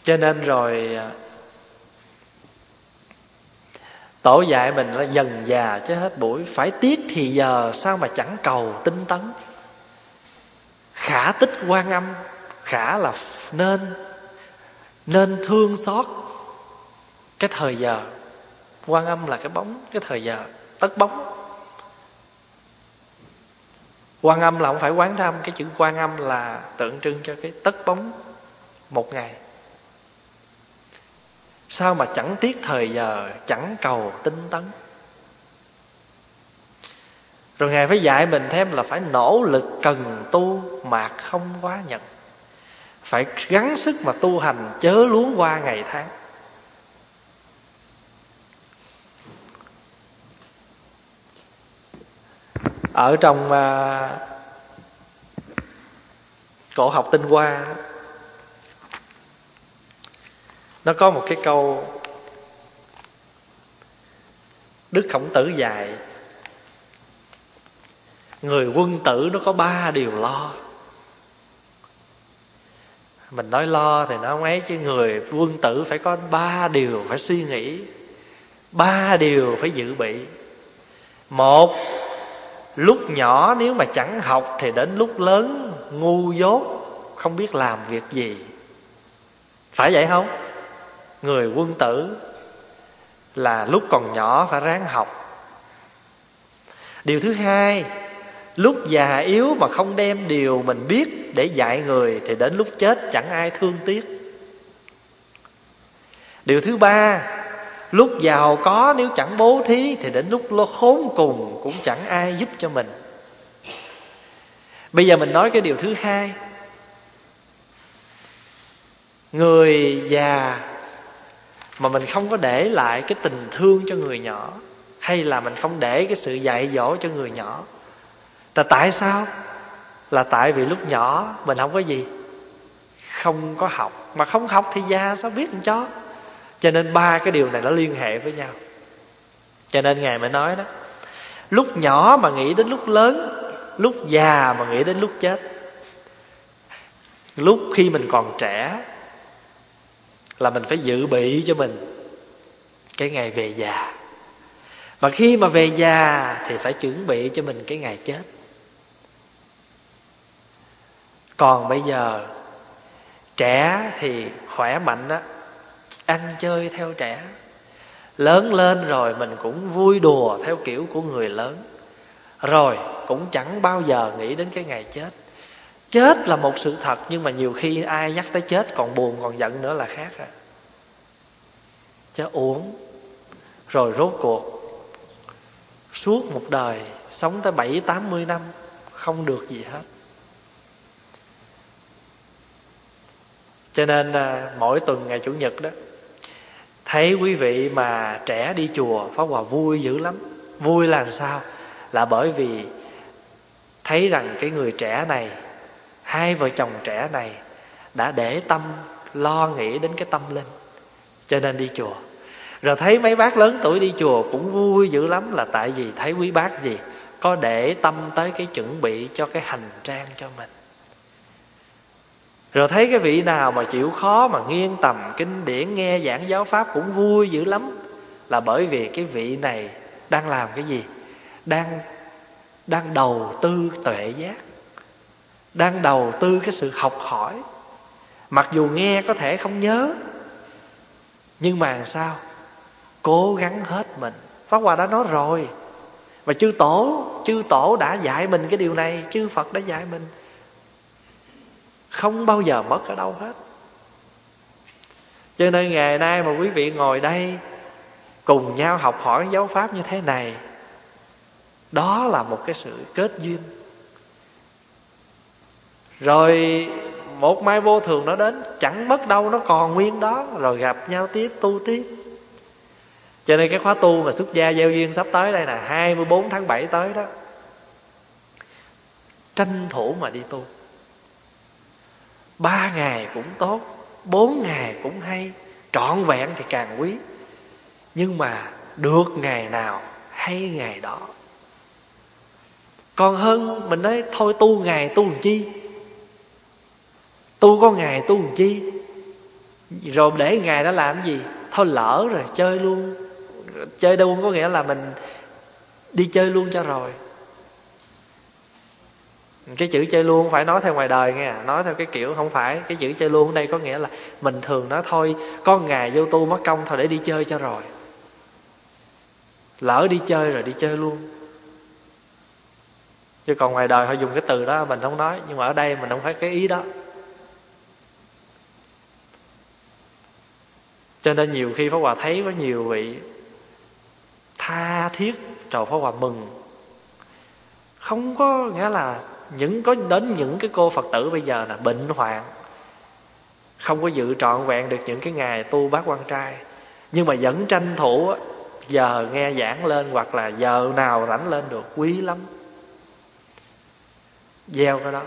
Cho nên rồi à, tổ dạy mình là dần già chứ hết buổi. Phải tiếc thì giờ sao mà chẳng cầu tinh tấn? Khả tích quan âm, khả là nên nên thương xót. Cái thời giờ, quan âm là cái bóng, cái thời giờ, tất bóng quan âm là không phải quán tham cái chữ quan âm là tượng trưng cho cái tất bóng một ngày. Sao mà chẳng tiếc thời giờ, chẳng cầu tinh tấn? Rồi ngài phải dạy mình thêm là phải nỗ lực cần tu mà không quá nhận. Phải gắng sức mà tu hành chớ luống qua ngày tháng. Ở trong uh, cổ học tinh hoa nó có một cái câu đức khổng tử dạy người quân tử nó có ba điều lo. Mình nói lo thì nó không ấy chứ người quân tử phải có ba điều phải suy nghĩ ba điều phải dự bị. Một lúc nhỏ nếu mà chẳng học thì đến lúc lớn, ngu dốt, không biết làm việc gì. Phải vậy không? Người quân tử là lúc còn nhỏ phải ráng học. Điều thứ hai, lúc già yếu mà không đem điều mình biết để dạy người thì đến lúc chết chẳng ai thương tiếc. Điều thứ ba lúc giàu có nếu chẳng bố thí, thì đến lúc lo khốn cùng cũng chẳng ai giúp cho mình. Bây giờ mình nói cái điều thứ hai. Người già mà mình không có để lại cái tình thương cho người nhỏ, hay là mình không để cái sự dạy dỗ cho người nhỏ, là tại sao? Là tại vì lúc nhỏ mình không có gì? Không có học. Mà không học thì già sao biết làm chó cho nên ba cái điều này nó liên hệ với nhau. Cho nên ngài mới nói đó, lúc nhỏ mà nghĩ đến lúc lớn, lúc già mà nghĩ đến lúc chết, lúc khi mình còn trẻ là mình phải dự bị cho mình cái ngày về già. Và khi mà về già thì phải chuẩn bị cho mình cái ngày chết. Còn bây giờ, trẻ thì khỏe mạnh á ăn chơi theo trẻ. Lớn lên rồi mình cũng vui đùa theo kiểu của người lớn. Rồi cũng chẳng bao giờ nghĩ đến cái ngày chết. Chết là một sự thật nhưng mà nhiều khi ai nhắc tới chết còn buồn còn giận nữa là khác à. Cho uống rồi rốt cuộc suốt một đời sống tới bảy tám mươi năm không được gì hết. Cho nên à, mỗi tuần ngày chủ nhật đó thấy quý vị mà trẻ đi chùa, pháp hòa vui dữ lắm. Vui là sao? Là bởi vì thấy rằng cái người trẻ này, hai vợ chồng trẻ này đã để tâm, lo nghĩ đến cái tâm linh, cho nên đi chùa. Rồi thấy mấy bác lớn tuổi đi chùa cũng vui dữ lắm là tại vì thấy quý bác gì có để tâm tới cái chuẩn bị cho cái hành trang cho mình rồi thấy cái vị nào mà chịu khó mà nghiêng tầm kinh điển nghe giảng giáo pháp cũng vui dữ lắm, là bởi vì cái vị này đang làm cái gì? Đang đang đầu tư tuệ giác, đang đầu tư cái sự học hỏi. Mặc dù nghe có thể không nhớ, nhưng mà sao? Cố gắng hết mình. Pháp hòa đã nói rồi. Và chư tổ chư tổ đã dạy mình cái điều này, chư phật đã dạy mình không bao giờ mất ở đâu hết. Cho nên ngày nay mà quý vị ngồi đây cùng nhau học hỏi giáo pháp như thế này, đó là một cái sự kết duyên. Rồi một mai vô thường nó đến, chẳng mất đâu, nó còn nguyên đó. Rồi gặp nhau tiếp, tu tiếp. Cho nên cái khóa tu mà xuất gia gieo duyên sắp tới đây là 24 tháng 7 tới đó, tranh thủ mà đi tu ba ngày cũng tốt, bốn ngày cũng hay, trọn vẹn thì càng quý. Nhưng mà được ngày nào hay ngày đó. Còn hơn mình nói, thôi tu ngày tu làm chi? Tu có ngày tu làm chi? Rồi để ngày đó làm gì? Thôi lỡ rồi, chơi luôn. Chơi đâu có nghĩa là mình đi chơi luôn cho rồi cái chữ chơi luôn phải nói theo ngoài đời nghe, nói theo cái kiểu không phải. Cái chữ chơi luôn ở đây có nghĩa là mình thường nói thôi, có ngày vô tu mất công thôi để đi chơi cho rồi. Lỡ đi chơi rồi đi chơi luôn. Chứ còn ngoài đời họ dùng cái từ đó mình không nói, nhưng mà ở đây mình không phải cái ý đó. Cho nên nhiều khi Pháp Hòa thấy có nhiều vị tha thiết, trời Pháp Hòa mừng. Không có nghĩa là những có đến những cái cô Phật tử bây giờ là bệnh hoạn. Không có dự trọn vẹn được những cái ngày tu bác quan trai. Nhưng mà vẫn tranh thủ giờ nghe giảng lên hoặc là giờ nào rảnh lên được, quý lắm. Gieo cái đó.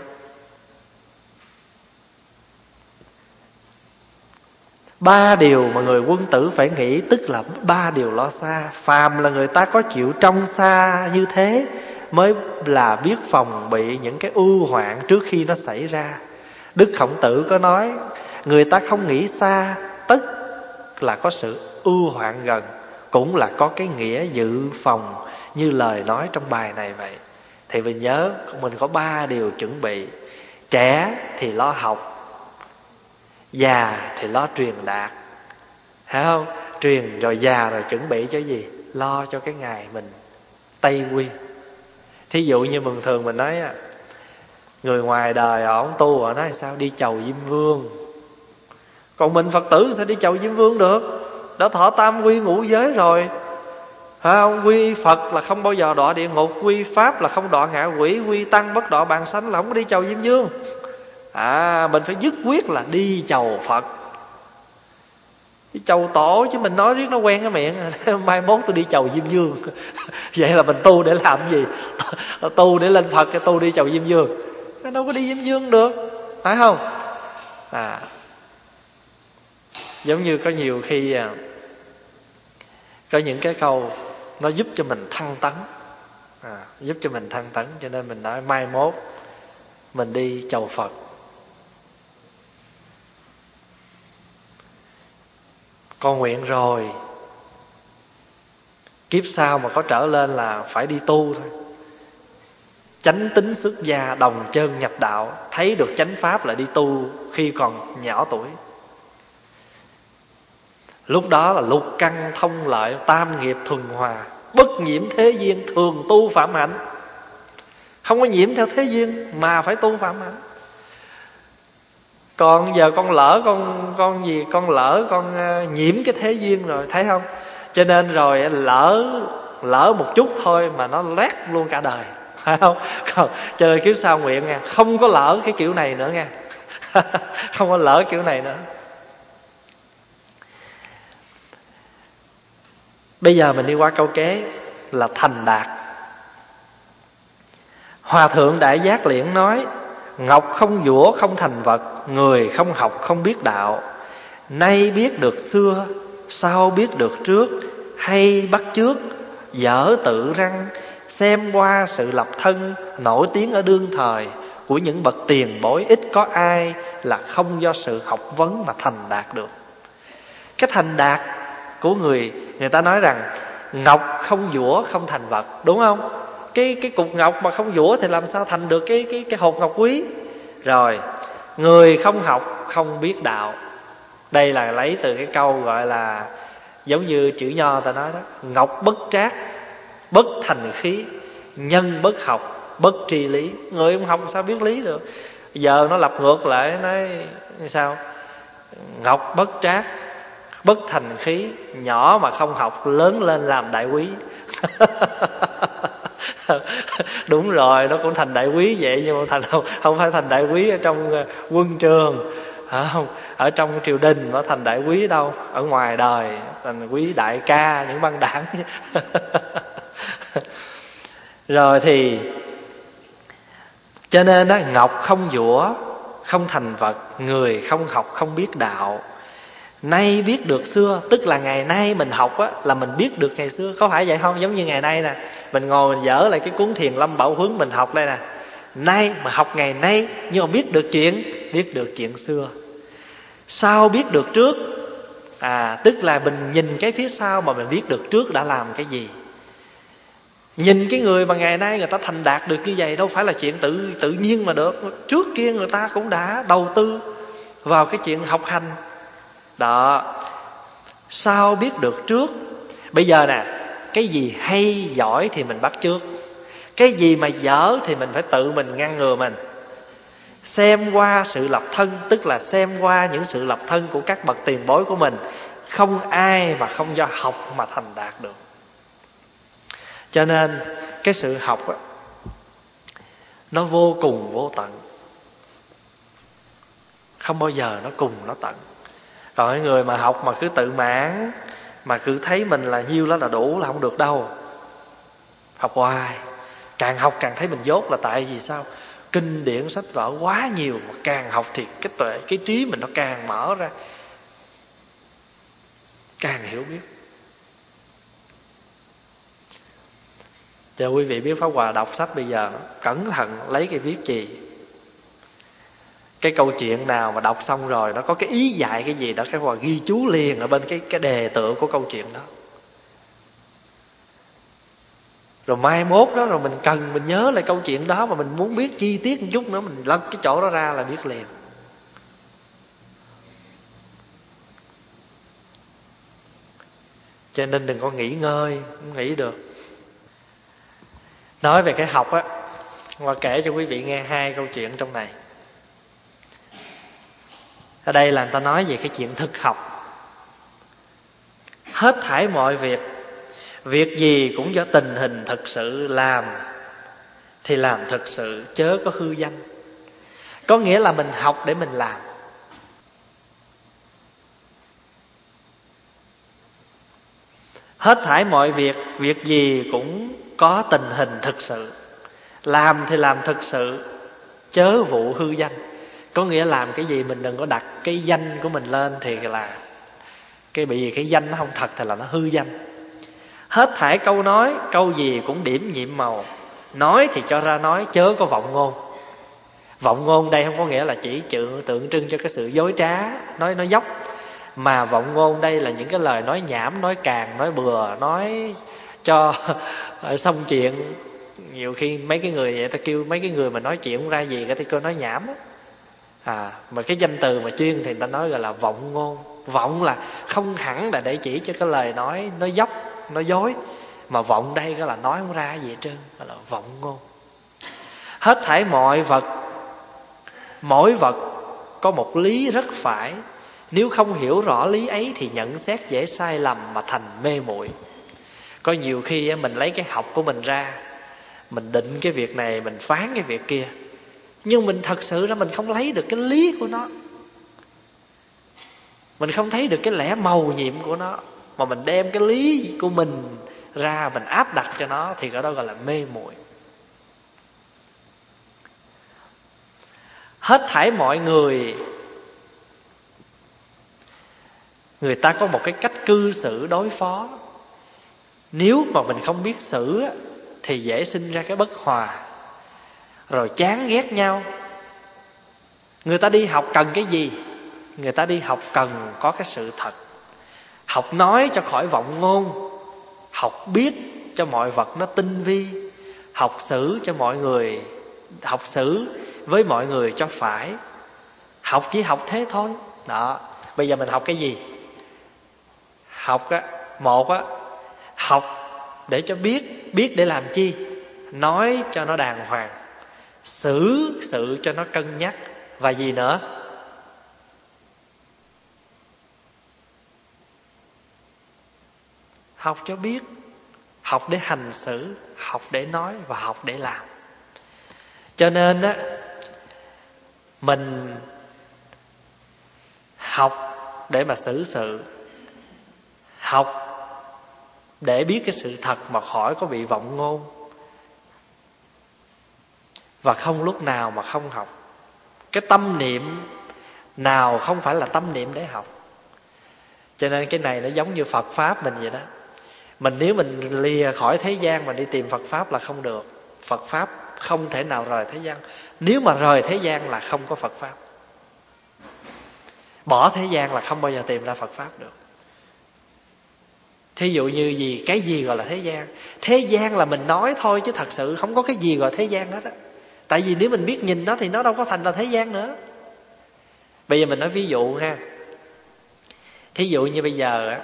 Ba điều mà người quân tử phải nghĩ, tức là ba điều lo xa. Phàm là người ta có chịu trong xa như thế mới là biết phòng bị những cái ưu hoạn trước khi nó xảy ra. Đức khổng tử có nói, người ta không nghĩ xa tức là có sự ưu hoạn gần, cũng là có cái nghĩa dự phòng, như lời nói trong bài này vậy. Thì mình nhớ, mình có ba điều chuẩn bị. Trẻ thì lo học, già thì lo truyền đạt. Phải không? Truyền rồi già rồi chuẩn bị cho gì? Lo cho cái ngày mình tây quy thí dụ như bình thường mình nói người ngoài đời ổng tu, họ nói sao? Đi chầu diêm vương. Còn mình phật tử sao đi chầu diêm vương được? Đã thọ tam quy ngũ giới rồi. Phải không quy phật là không bao giờ đọa địa ngục, quy pháp là không đọa ngạ quỷ, quy tăng bất đọa bàn sanh là không có đi chầu diêm vương. À mình phải dứt quyết là đi chầu phật đi chầu tổ chứ mình nói riết nó quen cái miệng. Mai mốt tôi đi chầu diêm dương. Vậy là mình tu để làm gì? Tu để lên phật cái tu đi chầu diêm dương. Nó đâu có đi diêm dương được. Phải không? À. Giống như có nhiều khi à, có những cái câu nó giúp cho mình thăng tấn. À, giúp cho mình thăng tấn cho nên mình nói mai mốt mình đi chầu phật. Con nguyện rồi. Kiếp sau mà có trở lên là phải đi tu thôi. Chánh tính xuất gia, đồng chân nhập đạo, thấy được chánh pháp là đi tu khi còn nhỏ tuổi. Lúc đó là lục căn thông lợi, tam nghiệp thuần hòa. Bất nhiễm thế duyên thường tu phạm hạnh. Không có nhiễm theo thế duyên mà phải tu phạm hạnh còn giờ con lỡ con con gì con lỡ con ờ, nhiễm cái thế duyên rồi thấy không? Cho nên rồi lỡ lỡ một chút thôi mà nó lét luôn cả đời phải không? Còn, cho nên kiếp sau nguyện nha không có lỡ cái kiểu này nữa nha. Không có lỡ kiểu này nữa. Bây giờ mình đi qua câu kế là thành đạt. Hòa thượng đại giác liễn nói Ngọc không dũa, không thành vật, Người không học, không biết đạo Nay biết được xưa, Sau biết được trước, Hay bắt trước, Dở tự răng, Xem qua sự lập thân, Nổi tiếng ở đương thời, Của những bậc tiền bối Ít có ai là không do sự học vấn Mà thành đạt được Cái thành đạt của người Người ta nói rằng, Ngọc không dũa, không thành vật, Đúng không? Cái cái cục ngọc mà không dũa thì làm sao thành được cái cái cái hột ngọc quý? Rồi, người không học không biết đạo. Đây là lấy từ cái câu gọi là giống như chữ nho ta nói đó, ngọc bất trác, bất thành khí, nhân bất học, bất tri lý. Người không học sao biết lý được? Giờ nó lặp ngược lại, nói sao? Ngọc bất trác, bất thành khí, nhỏ mà không học, lớn lên làm đại quý. đúng rồi nó cũng thành đại quý vậy nhưng mà thành không, không phải thành đại quý ở trong ờ, quân trường. Không? Ở trong triều đình nó thành đại quý đâu ở ngoài đời thành quý đại ca những băng đảng. Rồi thì cho nên đó ngọc không dũa không thành vật người không học không biết đạo nay biết được xưa, tức là ngày nay mình học á, là mình biết được ngày xưa. Có phải vậy không? Giống như ngày nay nè, mình ngồi mình dở lại cái cuốn thiền lâm bảo hướng mình học đây nè. Nay mà học ngày nay, nhưng mà biết được chuyện, biết được chuyện xưa. Sao biết được trước à tức là mình nhìn cái phía sau mà mình biết được trước đã làm cái gì. Nhìn cái người mà ngày nay người ta thành đạt được như vậy đâu phải là chuyện tự tự nhiên mà được. Trước kia người ta cũng đã đầu tư vào cái chuyện học hành đó. Sao biết được trước? Bây giờ nè, cái gì hay giỏi thì mình bắt trước. Cái gì mà dở thì mình phải tự mình ngăn ngừa mình. Xem qua sự lập thân, tức là xem qua những sự lập thân của các bậc tiền bối của mình. Không ai mà không do học mà thành đạt được. Cho nên, cái sự học á, nó vô cùng vô tận. Không bao giờ nó cùng nó tận còn cái người mà học mà cứ tự mãn, mà cứ thấy mình là nhiêu đó là đủ là không được đâu. Học hoài. Càng học càng thấy mình dốt là tại vì sao? Kinh điển sách vở quá nhiều mà càng học thì cái tuệ, cái trí mình nó càng mở ra. Càng hiểu biết. Cho quý vị biết pháp hòa đọc sách bây giờ, cẩn thận lấy cái viết gì cái câu chuyện nào mà đọc xong rồi, nó có cái ý dạy cái gì đó, cái hòa ghi chú liền ở bên cái cái đề tựa của câu chuyện đó. Rồi mai mốt đó, rồi mình cần, mình nhớ lại câu chuyện đó mà mình muốn biết chi tiết một chút nữa, mình lật cái chỗ đó ra là biết liền. Cho nên đừng có nghỉ ngơi, không nghĩ được. Nói về cái học á qua kể cho quý vị nghe hai câu chuyện trong này ở đây là người ta nói về cái chuyện thực học. Hết thải mọi việc việc gì cũng do tình hình thực sự làm, thì làm thực sự, chớ có hư danh. Có nghĩa là mình học để mình làm. Hết thải mọi việc việc gì cũng có tình hình thực sự. Làm thì làm thực sự, chớ vụ hư danh có nghĩa làm cái gì mình đừng có đặt cái danh của mình lên thì là cái bị cái danh nó không thật thì là nó hư danh. Hết thải câu nói, câu gì cũng điểm nhiệm màu. Nói thì cho ra nói, chớ có vọng ngôn. Vọng ngôn đây không có nghĩa là chỉ chữ tượng trưng cho cái sự dối trá, nói nói dốc. Mà vọng ngôn đây là những cái lời nói nhảm, nói càng, nói bừa, nói cho xong chuyện. Nhiều khi mấy cái người vậy ta kêu mấy cái người mà nói chuyện không ra gì cái thì kêu nói nhảm á à mà cái danh từ mà chuyên thì người ta nói gọi là vọng ngôn. Vọng là không hẳn là để chỉ cho cái lời nói nó dốc, nó dối, mà vọng đây gọi là nói không ra gì hết trơn, gọi là vọng ngôn. Hết thảy mọi vật, mỗi vật có một lý rất phải. Nếu không hiểu rõ lý ấy thì nhận xét dễ sai lầm mà thành mê muội. Có nhiều khi mình lấy cái học của mình ra, mình định cái việc này, mình phán cái việc kia nhưng mình thật sự ra mình không lấy được cái lý của nó. Mình không thấy được cái lẽ màu nhiệm của nó. Mà mình đem cái lý của mình ra, mình áp đặt cho nó thì cái đó gọi là mê muội. Hết thảy mọi người người ta có một cái cách cư xử đối phó. Nếu mà mình không biết xử thì dễ sinh ra cái bất hòa rồi chán ghét nhau. Người ta đi học cần cái gì? Người ta đi học cần có cái sự thật. Học nói cho khỏi vọng ngôn. Học biết cho mọi vật nó tinh vi. Học xử cho mọi người, học xử với mọi người cho phải. Học chỉ học thế thôi. Đó. Bây giờ mình học cái gì? Học á, một á, học để cho biết. Biết để làm chi? Nói cho nó đàng hoàng xử, sự cho nó cân nhắc. Và gì nữa? Học cho biết. Học để hành xử, học để nói và học để làm. Cho nên á, mình học để mà xử sự. Học để biết cái sự thật mà khỏi có bị vọng ngôn và không lúc nào mà không học. Cái tâm niệm nào không phải là tâm niệm để học. Cho nên cái này nó giống như phật pháp mình vậy đó. Mình nếu mình lìa khỏi thế gian mà đi tìm phật pháp là không được. Phật pháp không thể nào rời thế gian. Nếu mà rời thế gian là không có phật pháp. Bỏ thế gian là không bao giờ tìm ra phật pháp được. Thí dụ như gì? Cái gì gọi là thế gian? Thế gian là mình nói thôi chứ thật sự không có cái gì gọi thế gian hết á tại vì nếu mình biết nhìn nó thì nó đâu có thành là thế gian nữa. Bây giờ mình nói ví dụ ha. Thí dụ như bây giờ á,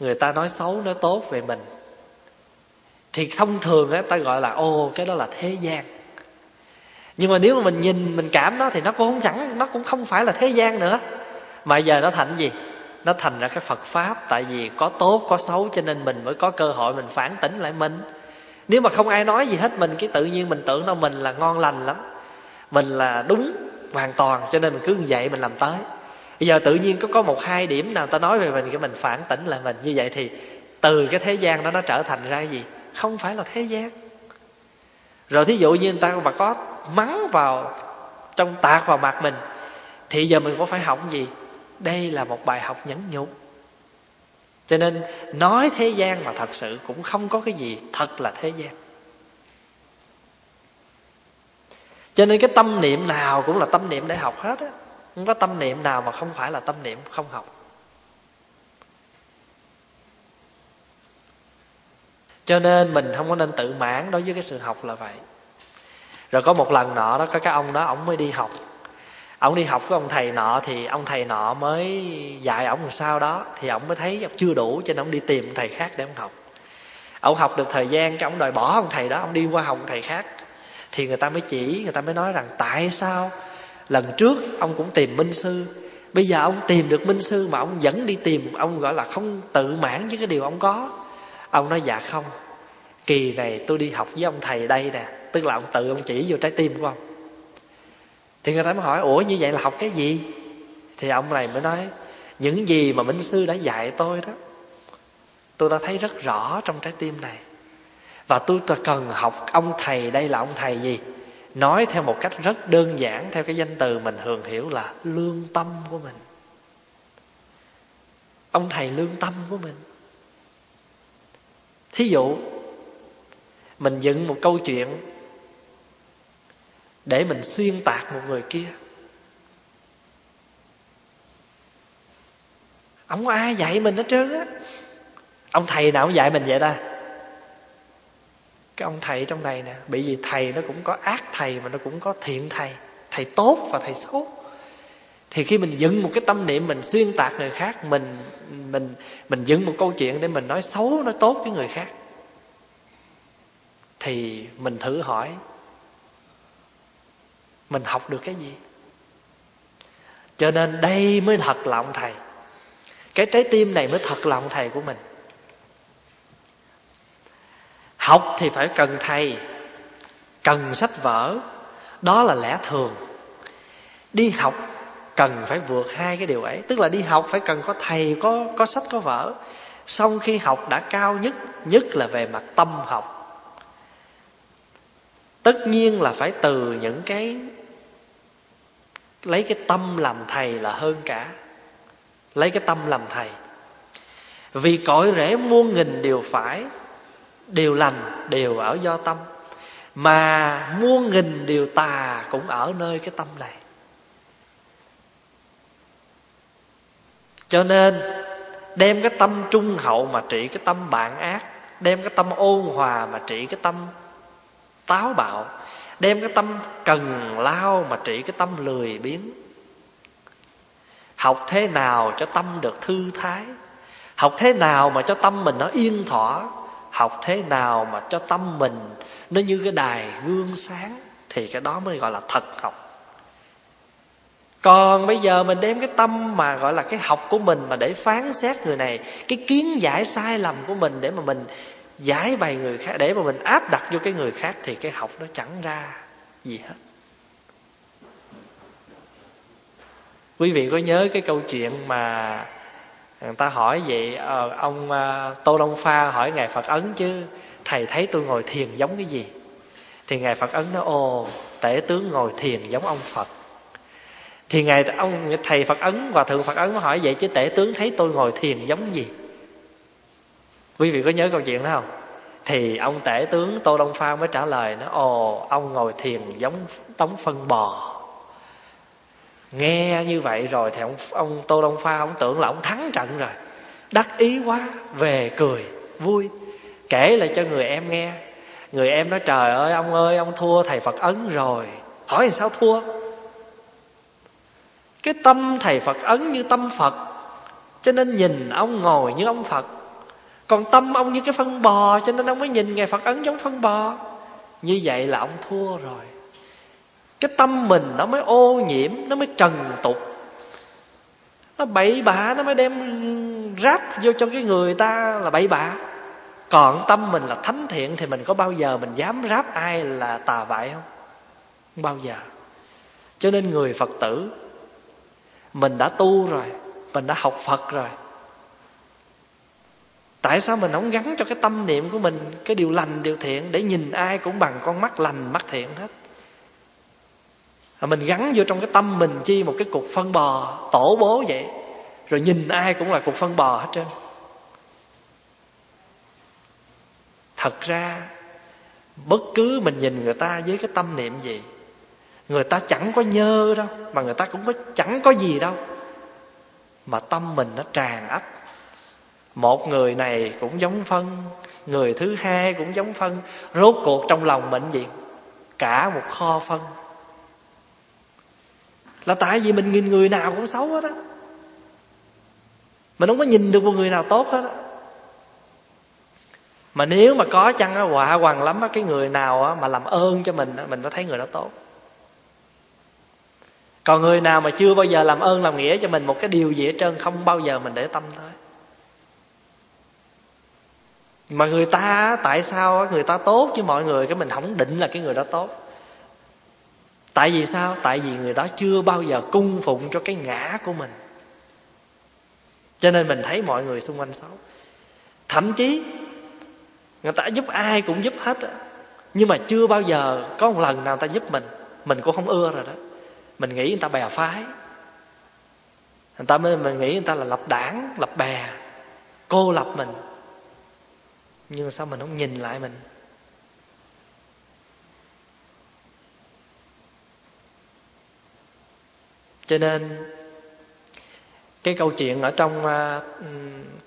người ta nói xấu, nói tốt về mình, thì thông thường á, ta gọi là ô cái đó là thế gian. Nhưng mà nếu mà mình nhìn, mình cảm nó thì nó cũng không chẳng, nó cũng không phải là thế gian nữa. Mà giờ nó thành gì? Nó thành ra cái phật pháp, tại vì có tốt, có xấu cho nên mình mới có cơ hội mình phản tỉnh lại mình nếu mà không ai nói gì hết mình, cái tự nhiên mình tưởng đâu, mình là ngon lành lắm. Mình là đúng, hoàn toàn, cho nên mình cứ như vậy mình làm tới. Bây giờ tự nhiên có có một hai điểm nào ta nói về mình, cái mình phản tỉnh lại mình. Như vậy thì từ cái thế gian đó nó trở thành ra cái gì? Không phải là thế gian. Rồi thí dụ như người ta mà có mắng vào, trong tạc vào mặt mình, thì giờ mình có phải học gì? Đây là một bài học nhẫn nhục cho nên, nói thế gian mà thật sự cũng không có cái gì thật là thế gian. Cho nên cái tâm niệm nào cũng là tâm niệm để học hết á. Không có tâm niệm nào mà không phải là tâm niệm không học. Cho nên mình không có nên tự mãn đối với cái sự học là vậy. Rồi có một lần nọ đó, có cái ông đó, ông mới đi học ông đi học với ông thầy nọ thì ông thầy nọ mới dạy ông làm sao đó. Thì ông mới thấy chưa đủ cho nên ông đi tìm thầy khác để ông học. Ông học được thời gian cái ông đòi bỏ ông thầy đó, ông đi qua học thầy khác. Thì người ta mới chỉ, người ta mới nói rằng tại sao lần trước ông cũng tìm minh sư, bây giờ ông tìm được minh sư mà ông vẫn đi tìm ông gọi là không tự mãn với cái điều ông có. Ông nói dạ không, kỳ này tôi đi học với ông thầy đây nè. Tức là ông tự ông chỉ vô trái tim của ông thì người ta mới hỏi, ủa, như vậy là học cái gì? Thì ông này mới nói, những gì mà minh sư đã dạy tôi đó, tôi đã thấy rất rõ trong trái tim này. Và tôi cần học ông thầy, đây là ông thầy gì? Nói theo một cách rất đơn giản, theo cái danh từ mình thường hiểu là lương tâm của mình. Ông thầy lương tâm của mình. Thí dụ, mình dựng một câu chuyện để mình xuyên tạc một người kia. Ông có ai dạy mình hết trơn á? Ông thầy nào cũng dạy mình vậy ta? Cái ông thầy trong này nè bị gì thầy nó cũng có ác thầy mà nó cũng có thiện thầy. Thầy tốt và thầy xấu. Thì khi mình dựng một cái tâm niệm mình xuyên tạc người khác, mình mình mình dựng một câu chuyện để mình nói xấu, nói tốt với người khác, thì mình thử hỏi mình học được cái gì? Cho nên đây mới thật lòng thầy. Cái trái tim này mới thật lòng thầy của mình. Học thì phải cần thầy, cần sách vở. Đó là lẽ thường. Đi học cần phải vượt hai cái điều ấy. Tức là đi học phải cần có thầy, có có sách, có vở. Xong khi học đã cao nhất nhất là về mặt tâm học. Tất nhiên là phải từ những cái lấy cái tâm làm thầy là hơn cả. Lấy cái tâm làm thầy. Vì cõi rễ muôn nghìn điều phải điều lành, đều ở do tâm. Mà muôn nghìn điều tà cũng ở nơi cái tâm này. Cho nên, đem cái tâm trung hậu mà trị cái tâm bạn ác, đem cái tâm ôn hòa mà trị cái tâm táo bạo đem cái tâm cần lao mà trị cái tâm lười biếng. Học thế nào cho tâm được thư thái? Học thế nào mà cho tâm mình nó yên thỏa? Học thế nào mà cho tâm mình nó như cái đài gương sáng? Thì cái đó mới gọi là thật học. Còn bây giờ mình đem cái tâm mà gọi là cái học của mình mà để phán xét người này, cái kiến giải sai lầm của mình để mà mình giải bày người khác, để mà mình áp đặt vô cái người khác thì cái học nó chẳng ra gì hết. Quý vị có nhớ cái câu chuyện mà người ta hỏi vậy ờ, ông ờ, tô long pha hỏi ngài phật ấn chứ, thầy thấy tôi ngồi thiền giống cái gì? Thì ngài phật ấn nói, ồ, tể tướng ngồi thiền giống ông phật. Thì ngài, ông, thầy phật ấn và thượng phật ấn hỏi vậy, chứ tể tướng thấy tôi ngồi thiền giống gì? Quý vị có nhớ câu chuyện đó không? Thì ông tể tướng tô đông pha mới trả lời nó, ồ, ông ngồi thiền giống đóng phân bò. Nghe như vậy rồi thì ông ông tô đông pha ông tưởng là ông thắng trận rồi. Đắc ý quá, về cười, vui. Kể lại cho người em nghe. Người em nói, trời ơi, ông ơi, ông thua thầy phật ấn rồi. Hỏi sao thua? Cái tâm thầy phật ấn như tâm phật. Cho nên nhìn ông ngồi như ông phật còn tâm ông như cái phân bò, cho nên ông mới nhìn ngài phật ấn giống phân bò. Như vậy là ông thua rồi. Cái tâm mình nó mới ô nhiễm, nó mới trần tục. Nó bậy bạ, nó mới đem ráp vô cho cái người ta là bậy bạ. Còn tâm mình là thánh thiện, thì mình có bao giờ mình dám ráp ai là tà vại không? Không bao giờ. Cho nên người phật tử, mình đã tu rồi, mình đã học phật rồi tại sao mình không gắn cho cái tâm niệm của mình, cái điều lành, điều thiện để nhìn ai cũng bằng con mắt lành, mắt thiện hết? Mình gắn vô trong cái tâm mình chi một cái cục phân bò tổ bố vậy, rồi nhìn ai cũng là cục phân bò hết trơn. Thật ra, bất cứ mình nhìn người ta với cái tâm niệm gì, người ta chẳng có nhơ đâu, mà người ta cũng có, chẳng có gì đâu, mà tâm mình nó tràn ấp một người này cũng giống phân, người thứ hai cũng giống phân. Rốt cuộc trong lòng mình gì? Cả một kho phân. Là tại vì mình nhìn người nào cũng xấu hết á. Mình không có nhìn được một người nào tốt hết á. Mà nếu mà có chăng á họa hoàng lắm á, cái người nào á mà làm ơn cho mình á, mình mới thấy người đó tốt. Còn người nào mà chưa bao giờ làm ơn làm nghĩa cho mình một cái điều gì hết trơn, không bao giờ mình để tâm tới mà người ta, tại sao người ta tốt với mọi người, cái mình không định là cái người đó tốt. Tại vì sao? Tại vì người đó chưa bao giờ cung phụng cho cái ngã của mình. Cho nên mình thấy mọi người xung quanh xấu. Thậm chí, người ta giúp ai cũng giúp hết nhưng mà chưa bao giờ có một lần nào người ta giúp mình. Mình cũng không ưa rồi đó. Mình nghĩ người ta bè phái. Người ta mới, mình nghĩ người ta là lập đảng, lập bè, cô lập mình nhưng mà sao mình không nhìn lại mình? Cho nên cái câu chuyện ở trong uh,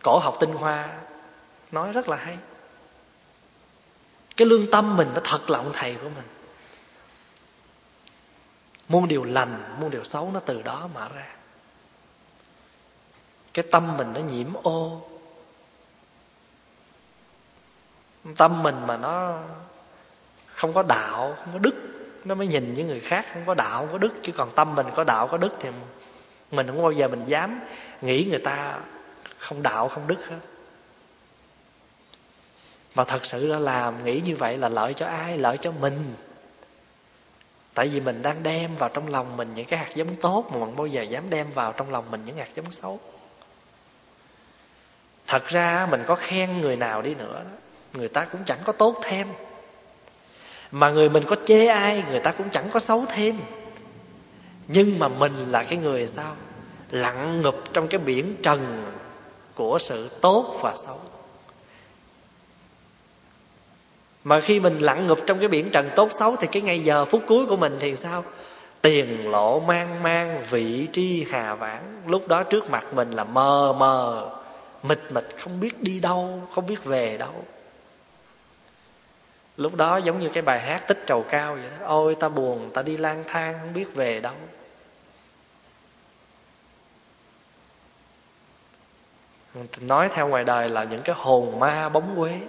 cổ học tinh hoa nói rất là hay. Cái lương tâm mình nó thật lòng thầy của mình. Muôn điều lành muôn điều xấu nó từ đó mà ra. Cái tâm mình nó nhiễm ô tâm mình mà nó không có đạo, không có đức, nó mới nhìn những người khác, không có đạo, không có đức. Chứ còn tâm mình có đạo, có đức thì mình không bao giờ mình dám nghĩ người ta không đạo, không đức hết. Mà thật sự là làm nghĩ như vậy là lợi cho ai? Lợi cho mình. Tại vì mình đang đem vào trong lòng mình những cái hạt giống tốt mà mình bao giờ dám đem vào trong lòng mình những hạt giống xấu. Thật ra mình có khen người nào đi nữa. đó người ta cũng chẳng có tốt thêm. Mà người mình có chê ai người ta cũng chẳng có xấu thêm. Nhưng mà mình là cái người sao? Lặn ngụp trong cái biển trần của sự tốt và xấu. Mà khi mình lặn ngụp trong cái biển trần tốt xấu thì cái ngày giờ phút cuối của mình thì sao? Tiền lộ mang mang vị tri hà vãng, lúc đó trước mặt mình là mờ mờ mịt mịt không biết đi đâu không biết về đâu lúc đó giống như cái bài hát tích trầu cao vậy đó. Ôi, ta buồn, ta đi lang thang, không biết về đâu. Nói theo ngoài đời là những cái hồn ma bóng quế.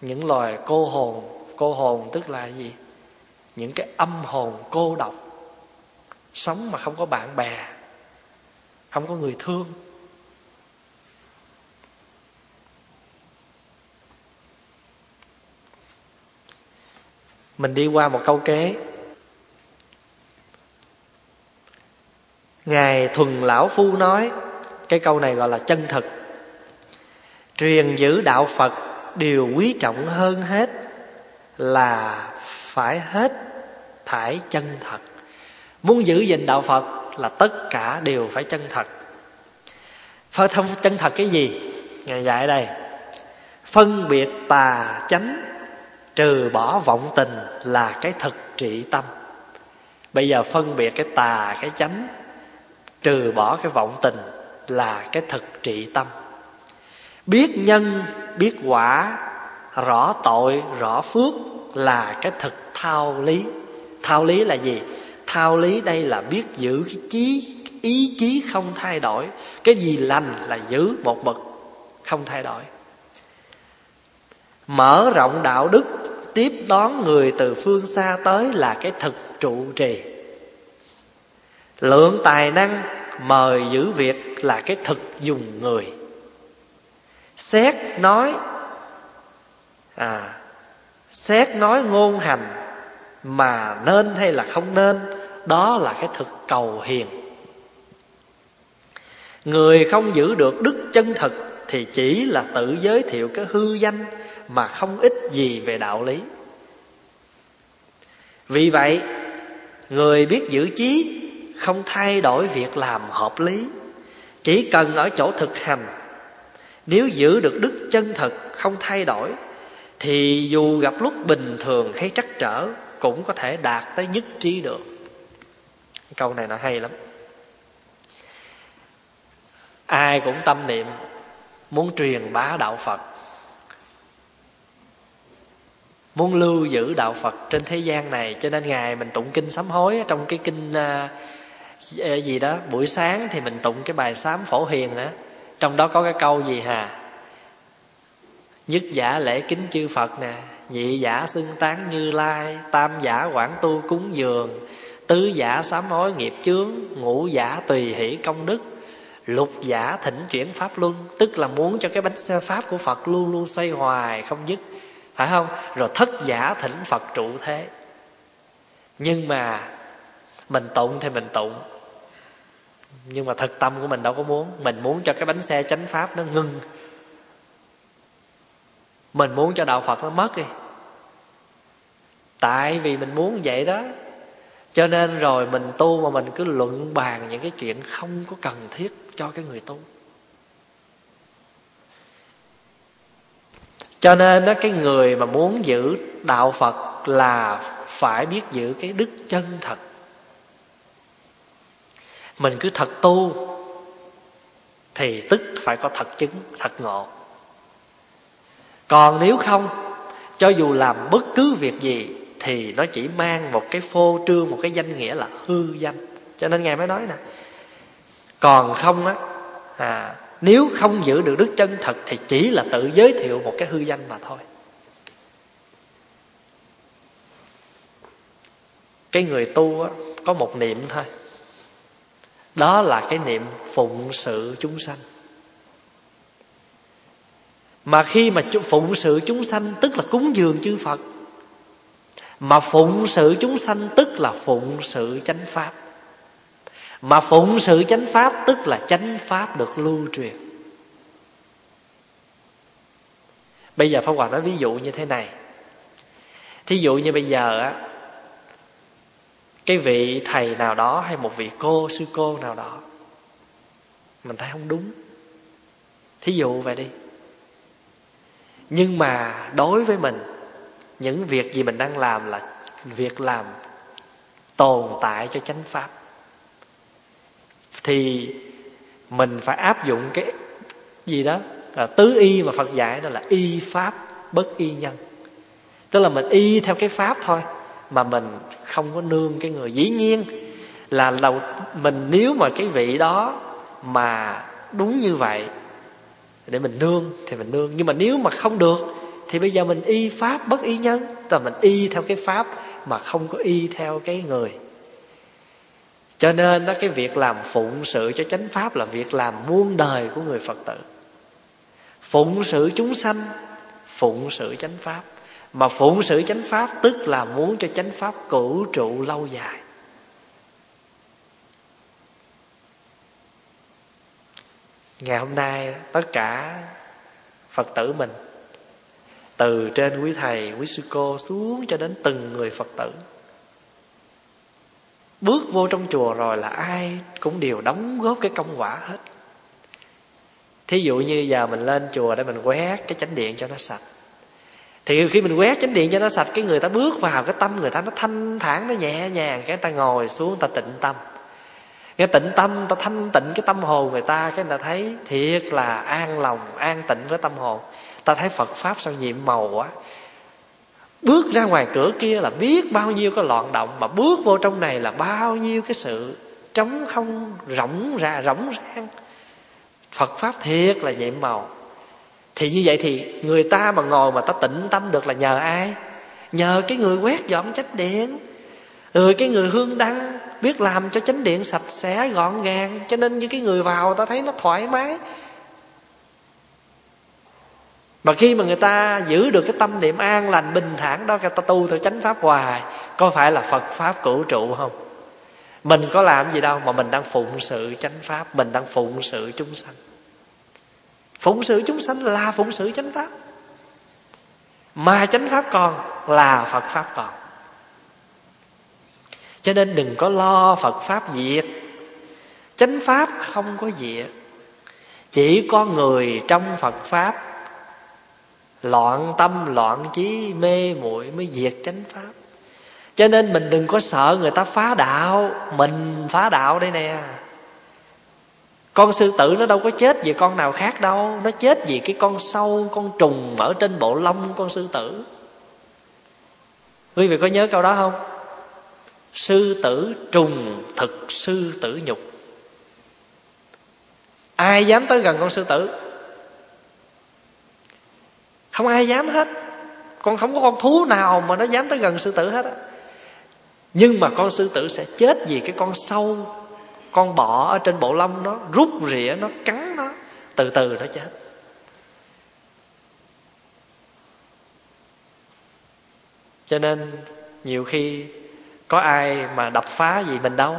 Những loài cô hồn cô hồn tức là gì? Những cái âm hồn cô độc. Sống mà không có bạn bè, không có người thương. Mình đi qua một câu kế. Ngài thuần lão phu nói, cái câu này gọi là chân thực truyền giữ đạo phật, điều quý trọng hơn hết là phải hết thải chân thật. Muốn giữ gìn đạo phật là tất cả đều phải chân thật. Phải thông chân thật cái gì? Ngài dạy đây. Phân biệt tà chánh trừ bỏ vọng tình là cái thực trị tâm. Bây giờ phân biệt cái tà, cái chánh, trừ bỏ cái vọng tình là cái thực trị tâm. Biết nhân, biết quả, rõ tội, rõ phước là cái thực thao lý. Thao lý là gì? Thao lý đây là biết giữ cái chí, ý chí không thay đổi. Cái gì lành là giữ một mực, không thay đổi. Mở rộng đạo đức tiếp đón người từ phương xa tới là cái thực trụ trì. Lượng tài năng mời giữ việc là cái thực dùng người. Xét nói à xét nói ngôn hành mà nên hay là không nên, đó là cái thực cầu hiền. Người không giữ được đức chân thực thì chỉ là tự giới thiệu cái hư danh mà không ít gì về đạo lý. Vì vậy, người biết giữ chí không thay đổi việc làm hợp lý, chỉ cần ở chỗ thực hành. Nếu giữ được đức chân thật không thay đổi, thì dù gặp lúc bình thường hay trắc trở, cũng có thể đạt tới nhất trí được. Câu này nó hay lắm. Ai cũng tâm niệm muốn truyền bá đạo phật muốn lưu giữ đạo phật trên thế gian này cho nên ngày mình tụng kinh sám hối trong cái kinh uh, gì đó buổi sáng thì mình tụng cái bài sám phổ hiền đó, trong đó có cái câu gì hà? Nhất giả lễ kính chư phật nè nhị giả xưng tán như lai tam giả quảng tu cúng dường tứ giả sám hối nghiệp chướng ngũ giả tùy hỷ công đức lục giả thỉnh chuyển pháp luân tức là muốn cho cái bánh xe pháp của phật luôn luôn xoay hoài không dứt phải không? Rồi thất giả thỉnh phật trụ thế. Nhưng mà mình tụng thì mình tụng. Nhưng mà thực tâm của mình đâu có muốn. Mình muốn cho cái bánh xe chánh pháp nó ngưng. Mình muốn cho đạo phật nó mất đi. Tại vì mình muốn vậy đó. Cho nên rồi mình tu mà mình cứ luận bàn những cái chuyện không có cần thiết cho cái người tu. Cho nên đó cái người mà muốn giữ đạo phật là phải biết giữ cái đức chân thật. Mình cứ thật tu thì tức phải có thật chứng thật ngộ. Còn nếu không cho dù làm bất cứ việc gì thì nó chỉ mang một cái phô trương một cái danh nghĩa là hư danh. Cho nên ngài mới nói nè còn không á à, nếu không giữ được đức chân thật thì chỉ là tự giới thiệu một cái hư danh mà thôi. Cái người tu á, có một niệm thôi. Đó là cái niệm phụng sự chúng sanh. Mà khi mà phụng sự chúng sanh tức là cúng dường chư phật. Mà phụng sự chúng sanh tức là phụng sự chánh pháp mà phụng sự chánh pháp tức là chánh pháp được lưu truyền. Bây giờ pháp hòa nói ví dụ như thế này. Thí dụ như bây giờ á, cái vị thầy nào đó hay một vị cô, sư cô nào đó, mình thấy không đúng. Thí dụ vậy đi. Nhưng mà đối với mình, những việc gì mình đang làm là việc làm tồn tại cho chánh pháp thì mình phải áp dụng cái gì đó là tứ y mà phật dạy, đó là y pháp bất y nhân. Tức là mình y theo cái pháp thôi, mà mình không có nương cái người dĩ nhiên. Là đầu, mình nếu mà cái vị đó mà đúng như vậy để mình nương thì mình nương. Nhưng mà nếu mà không được thì bây giờ mình y pháp bất y nhân. Tức là mình y theo cái pháp mà không có y theo cái người cho nên đó, cái việc làm phụng sự cho chánh pháp là việc làm muôn đời của người phật tử. Phụng sự chúng sanh, phụng sự chánh pháp. Mà phụng sự chánh pháp tức là muốn cho chánh pháp cửu trụ lâu dài. Ngày hôm nay, tất cả phật tử mình, từ trên quý thầy, quý sư cô xuống cho đến từng người phật tử bước vô trong chùa rồi là ai cũng đều đóng góp cái công quả hết. Thí dụ như giờ mình lên chùa để mình quét cái chánh điện cho nó sạch. Thì khi mình quét chánh điện cho nó sạch, cái người ta bước vào cái tâm người ta, nó thanh thản, nó nhẹ nhàng, cái ta ngồi xuống ta tịnh tâm. Cái tịnh tâm ta thanh tịnh cái tâm hồn người ta, cái người ta thấy thiệt là an lòng, an tịnh với tâm hồn. Ta thấy phật pháp sao nhiệm màu quá bước ra ngoài cửa kia là biết bao nhiêu cái loạn động, mà bước vô trong này là bao nhiêu cái sự trống không, rỗng ra, rỗng rang. Phật pháp thiệt là nhiệm màu. Thì như vậy thì người ta mà ngồi mà ta tĩnh tâm được là nhờ ai? Nhờ cái người quét dọn chánh điện. Người cái người hương đăng biết làm cho chánh điện sạch sẽ, gọn gàng, cho nên như cái người vào ta thấy nó thoải mái mà khi mà người ta giữ được cái tâm niệm an lành bình thản đó, người ta tu theo chánh pháp hoài, có phải là phật pháp cửu trụ không? Mình có làm gì đâu, mà mình đang phụng sự chánh pháp, mình đang phụng sự chúng sanh. Phụng sự chúng sanh là phụng sự chánh pháp. Mà chánh pháp còn là phật pháp còn. Cho nên đừng có lo phật pháp diệt. Chánh pháp không có diệt. Chỉ có người trong phật pháp loạn tâm, loạn trí, mê muội mới diệt chánh pháp. Cho nên mình đừng có sợ người ta phá đạo, mình phá đạo đây nè. Con sư tử nó đâu có chết vì con nào khác đâu, nó chết vì cái con sâu, con trùng ở trên bộ lông con sư tử. Quý vị có nhớ câu đó không? Sư tử trùng thực sư tử nhục. Ai dám tới gần con sư tử? Không ai dám hết. Con không có con thú nào mà nó dám tới gần sư tử hết á. Nhưng mà con sư tử sẽ chết vì cái con sâu, con bọ ở trên bộ lông nó, rút rỉa nó, cắn nó, từ từ nó chết. Cho nên nhiều khi có ai mà đập phá gì mình đâu.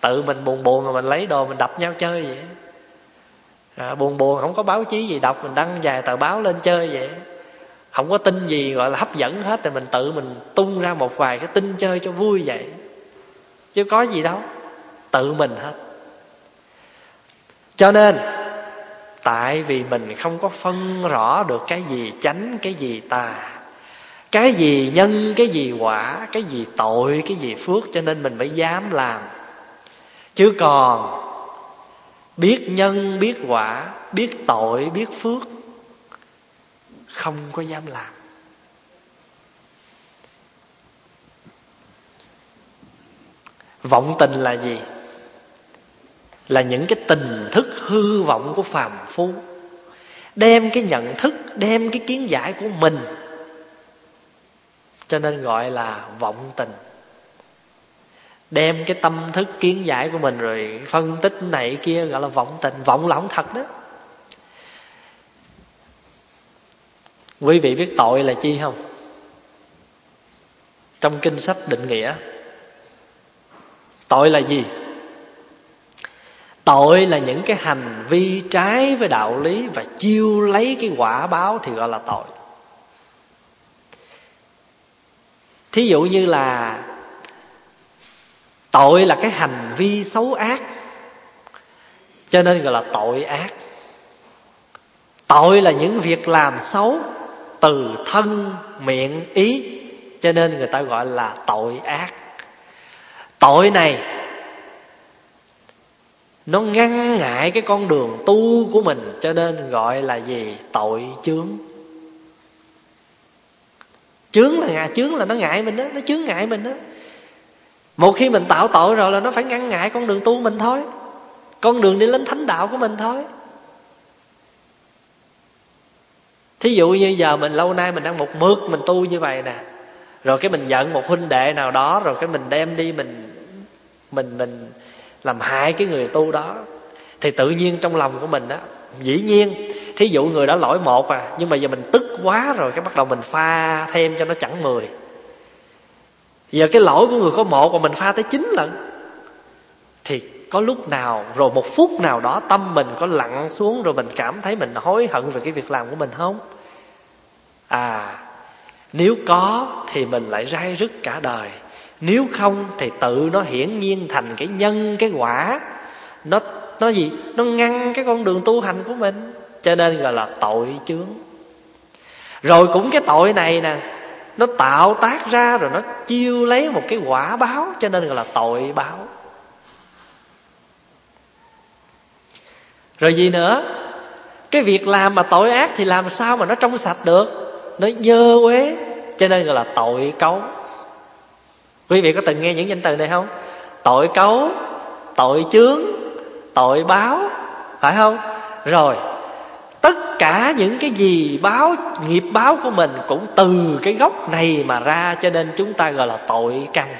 Tự mình buồn buồn rồi mình lấy đồ mình đập nhau chơi vậy à, buồn buồn không có báo chí gì đọc mình đăng vài tờ báo lên chơi vậy. Không có tin gì gọi là hấp dẫn hết thì mình tự mình tung ra một vài cái tin chơi cho vui vậy. Chứ có gì đâu tự mình hết. Cho nên tại vì mình không có phân rõ được cái gì chánh cái gì tà cái gì nhân cái gì quả cái gì tội cái gì phước cho nên mình mới dám làm. Chứ còn biết nhân, biết quả, biết tội, biết phước, không có dám làm. Vọng tình là gì? Là những cái tình thức hư vọng của phàm phu. Đem cái nhận thức, đem cái kiến giải của mình, cho nên gọi là vọng tình đem cái tâm thức kiến giải của mình rồi phân tích này kia, gọi là vọng tình vọng lỏng thật đó. Quý vị biết tội là chi không? Trong kinh sách định nghĩa, tội là gì? Tội là những cái hành vi trái với đạo lý và chiêu lấy cái quả báo thì gọi là tội. Thí dụ như là tội là cái hành vi xấu ác. Cho nên gọi là tội ác. Tội là những việc làm xấu từ thân, miệng, ý. Cho nên người ta gọi là tội ác. Tội này, nó ngăn ngại cái con đường tu của mình, cho nên gọi là gì? Tội chướng. Chướng là ngại, chướng là nó ngại mình đó, nó chướng ngại mình đó một khi mình tạo tội rồi là nó phải ngăn ngại con đường tu mình thôi. Con đường đi lên thánh đạo của mình thôi. Thí dụ như giờ mình lâu nay mình đang một mực mình tu như vậy nè, rồi cái mình giận một huynh đệ nào đó, rồi cái mình đem đi mình mình mình làm hại cái người tu đó, thì tự nhiên trong lòng của mình đó dĩ nhiên, thí dụ người đó lỗi một à nhưng mà giờ mình tức quá rồi, cái bắt đầu mình pha thêm cho nó chẳng mười giờ cái lỗi của người có một mà mình pha tới chín lần. Thì có lúc nào, rồi một phút nào đó tâm mình có lặn xuống rồi mình cảm thấy mình hối hận về cái việc làm của mình không? À nếu có thì mình lại rai rứt cả đời. Nếu không thì tự nó hiển nhiên thành cái nhân, cái quả. Nó nó gì? Nó ngăn cái con đường tu hành của mình. Cho nên gọi là tội chướng. Rồi cũng cái tội này nè nó tạo tác ra rồi nó chiêu lấy một cái quả báo, cho nên gọi là tội báo. Rồi gì nữa? Cái việc làm mà tội ác thì làm sao mà nó trong sạch được? Nó dơ uế, cho nên gọi là tội cấu. Quý vị có từng nghe những danh từ này không? Tội cấu, tội chướng, tội báo, phải không? Rồi tất cả những cái gì báo, nghiệp báo của mình cũng từ cái gốc này mà ra cho nên chúng ta gọi là tội căn.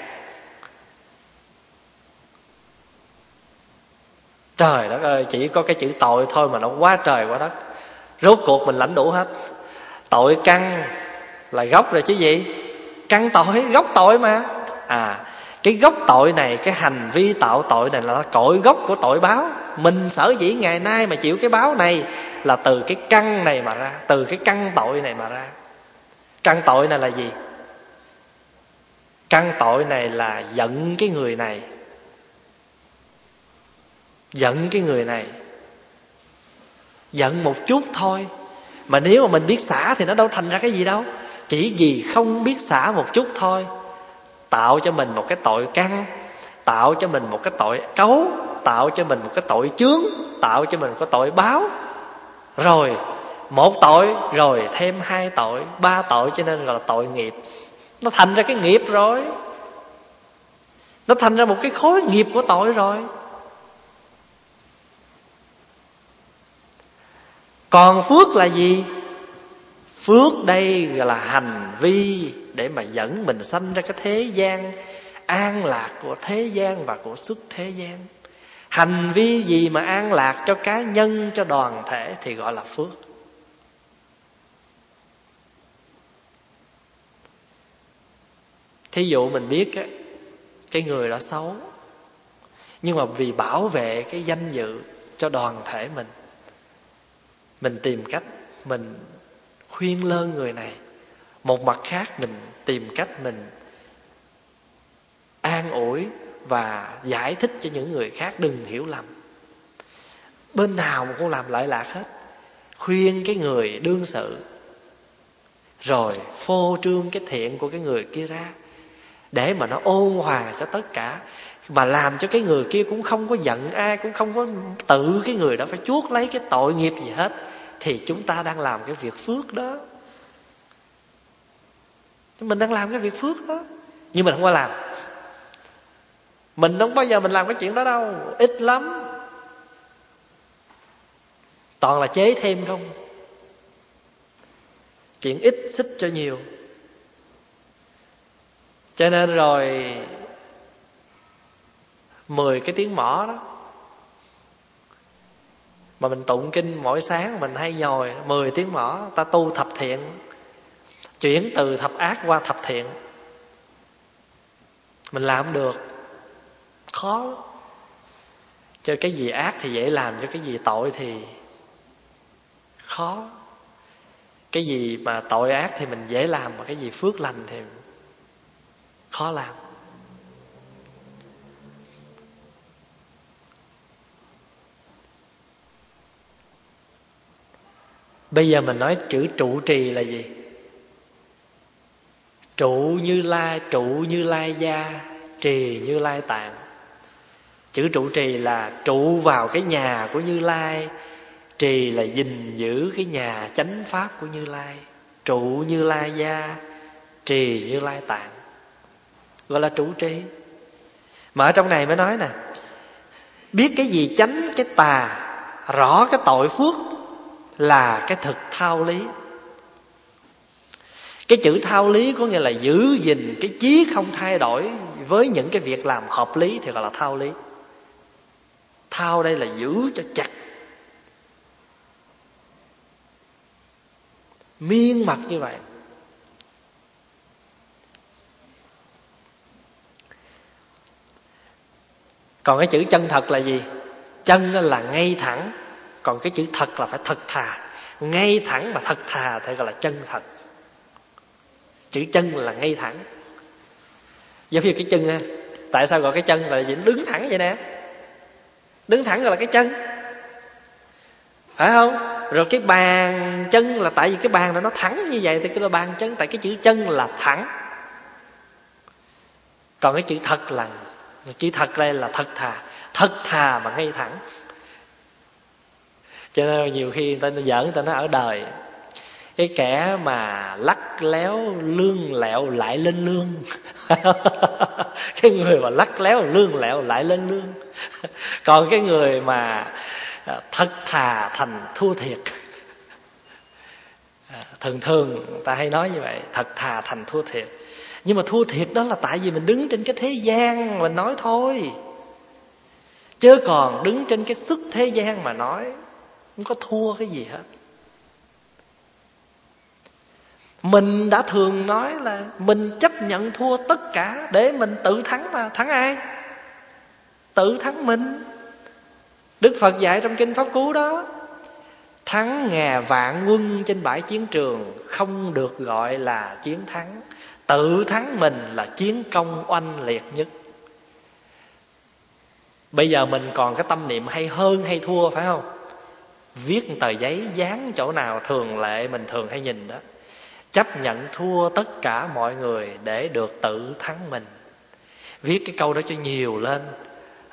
Trời đất ơi, chỉ có cái chữ tội thôi mà nó quá trời quá đất. Rốt cuộc mình lãnh đủ hết. Tội căn là gốc rồi chứ gì? Căn tội, gốc tội mà. À cái gốc tội này, cái hành vi tạo tội này là cội gốc của tội báo. Mình sở dĩ ngày nay mà chịu cái báo này là từ cái căn này mà ra, từ cái căn tội này mà ra. Căn tội này là gì? Căn tội này là giận cái người này. Giận cái người này. Giận một chút thôi. Mà nếu mà mình biết xả thì nó đâu thành ra cái gì đâu. Chỉ vì không biết xả một chút thôi tạo cho mình một cái tội căn tạo cho mình một cái tội cấu tạo cho mình một cái tội chướng, tạo cho mình một cái tội báo. Rồi, một tội, rồi thêm hai tội, ba tội cho nên gọi là tội nghiệp. Nó thành ra cái nghiệp rồi. Nó thành ra một cái khối nghiệp của tội rồi. Còn phước là gì? Phước đây gọi là hành vi để mà dẫn mình sanh ra cái thế gian an lạc của thế gian và của xuất thế gian. Hành vi gì mà an lạc cho cá nhân cho đoàn thể thì gọi là phước. Thí dụ mình biết á, cái người đó xấu nhưng mà vì bảo vệ cái danh dự cho đoàn thể mình mình tìm cách mình khuyên lơn người này. Một mặt khác mình tìm cách mình an ủi và giải thích cho những người khác đừng hiểu lầm. Bên nào mà cũng làm lợi lạc hết. Khuyên cái người đương sự, rồi phô trương cái thiện của cái người kia ra, để mà nó ôn hòa cho tất cả. Mà làm cho cái người kia cũng không có giận ai, cũng không có tự cái người đó phải chuốt lấy cái tội nghiệp gì hết thì chúng ta đang làm cái việc phước đó. Mình đang làm cái việc phước đó. Nhưng mình không có làm. Mình không bao giờ mình làm cái chuyện đó đâu. Ít lắm. Toàn là chế thêm không? Chuyện ít xích cho nhiều. Cho nên rồi mười cái tiếng mỏ đó mà mình tụng kinh mỗi sáng mình hay nhồi mười tiếng mỏ ta tu thập thiện, chuyển từ thập ác qua thập thiện. Mình làm được. Khó. Cho cái gì ác thì dễ làm, cho cái gì tội thì khó. Cái gì mà tội ác thì mình dễ làm, mà cái gì phước lành thì khó làm. Bây giờ mình nói chữ trụ trì là gì? Trụ như lai, trụ như lai gia, trì như lai tạng. Chữ trụ trì là trụ vào cái nhà của như lai, trì là gìn giữ cái nhà chánh pháp của như lai. Trụ như lai gia, trì như lai tạng. Gọi là trụ trì. Mà ở trong này mới nói nè, biết cái gì chánh, cái tà, rõ cái tội phước là cái thực thao lý. Cái chữ thao lý có nghĩa là giữ gìn cái chí không thay đổi với những cái việc làm hợp lý thì gọi là thao lý. Thao đây là giữ cho chặt. Miên mặt như vậy. Còn cái chữ chân thật là gì? Chân là ngay thẳng còn cái chữ thật là phải thật thà. Ngay thẳng mà thật thà thì gọi là chân thật. Chữ chân là ngay thẳng. Giống như cái chân ha tại sao gọi cái chân? Là vì đứng thẳng vậy nè. Đứng thẳng gọi là cái chân. Phải không? Rồi cái bàn chân là tại vì cái bàn nó thẳng như vậy thì cái là bàn chân. Tại cái chữ chân là thẳng. Còn cái chữ thật là, chữ thật đây là thật thà. Thật thà mà ngay thẳng cho nên nhiều khi người ta giỡn, người ta nói ở đời, cái kẻ mà lắc léo lương lẹo lại lên lương. Cái người mà lắc léo lương lẹo lại lên lương. Còn cái người mà à, thật thà thành thua thiệt. À, thường thường thường ta hay nói như vậy, thật thà thành thua thiệt. Nhưng mà thua thiệt đó là tại vì mình đứng trên cái thế gian mình nói thôi. Chứ còn đứng trên cái sức thế gian mà nói không có thua cái gì hết. Mình đã thường nói là mình chấp nhận thua tất cả để mình tự thắng mà. Thắng ai? Tự thắng mình. Đức phật dạy trong kinh pháp cú đó, thắng ngà vạn quân trên bãi chiến trường không được gọi là chiến thắng. Tự thắng mình là chiến công oanh liệt nhất. Bây giờ mình còn cái tâm niệm hay hơn hay thua, phải không? Viết tờ giấy dán chỗ nào thường lệ mình thường hay nhìn đó. Chấp nhận thua tất cả mọi người để được tự thắng mình. Viết cái câu đó cho nhiều lên.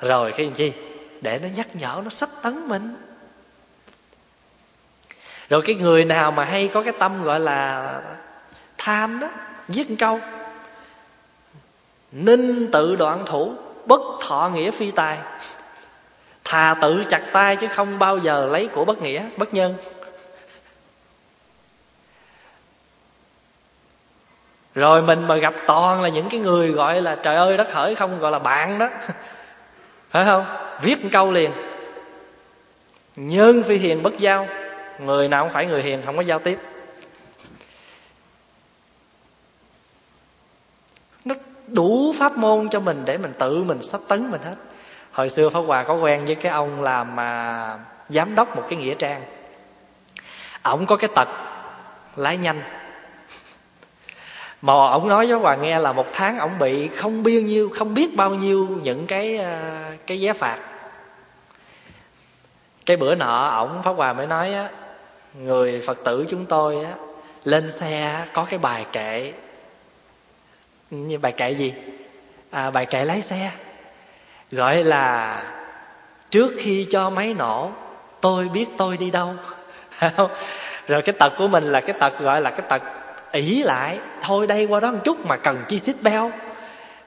Rồi cái gì để nó nhắc nhở, nó sắp tấn mình. Rồi cái người nào mà hay có cái tâm gọi là tham đó, viết một câu. Ninh tự đoạn thủ, bất thọ nghĩa phi tài thà tự chặt tay chứ không bao giờ lấy của bất nghĩa, bất nhân. Rồi mình mà gặp toàn là những cái người gọi là, trời ơi, đất hỡi không gọi là bạn đó. Phải không? Viết một câu liền. Nhân phi hiền bất giao. Người nào không phải người hiền, không có giao tiếp. Nó đủ pháp môn cho mình để mình tự mình sách tấn mình hết hồi xưa pháp hòa có quen với cái ông làm mà giám đốc một cái nghĩa trang. Ổng có cái tật lái nhanh. Mà ổng nói với hòa nghe là một tháng ổng bị không bao nhiêu không biết bao nhiêu những cái à, cái vé phạt. Cái bữa nọ ổng pháp hòa mới nói á người phật tử chúng tôi á lên xe có cái bài kệ. Như bài kệ gì? À, bài kệ lái xe gọi là, trước khi cho máy nổ, tôi biết tôi đi đâu. Rồi cái tật của mình là cái tật gọi là cái tật ỷ lại. Thôi đây qua đó một chút mà cần chi xích beo.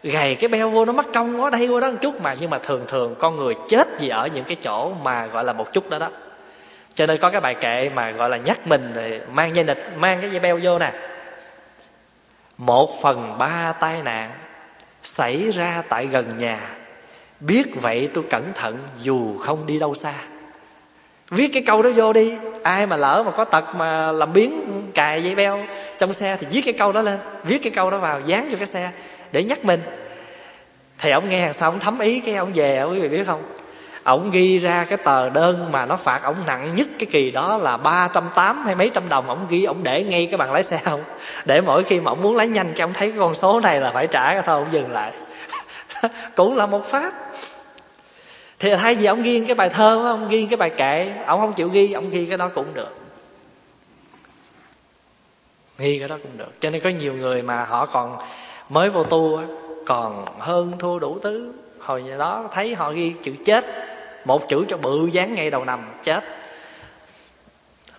Gầy cái beo vô nó mất công quá, đây qua đó một chút mà. Nhưng mà thường thường con người chết gì ở những cái chỗ mà gọi là một chút đó đó. Cho nên có cái bài kệ mà gọi là nhắc mình mang dây nịch, mang cái dây beo vô nè. Một phần ba tai nạn xảy ra tại gần nhà biết vậy tôi cẩn thận, dù không đi đâu xa. Viết cái câu đó vô đi. Ai mà lỡ mà có tật mà làm biến cài dây beo trong xe thì viết cái câu đó lên. Viết cái câu đó vào, dán cho cái xe để nhắc mình. Thì ông nghe sao ông thấm ý cái ông về quý vị biết không? Ông ghi ra cái tờ đơn mà nó phạt ông nặng nhất cái kỳ đó là ba trăm tám hay mấy trăm đồng. Ông ghi, ông để ngay cái bằng lái xe không để mỗi khi mà ông muốn lái nhanh cái ông thấy cái con số này là phải trả thôi, ông dừng lại. cũng là một pháp. Thì thay vì ông ghi cái bài thơ ông ghi cái bài kệ. Ông không chịu ghi, ông ghi cái đó cũng được. Ghi cái đó cũng được. Cho nên có nhiều người mà họ còn mới vô tu còn hơn thua đủ thứ hồi đó thấy họ ghi chữ chết, một chữ cho bự dán ngay đầu nằm, chết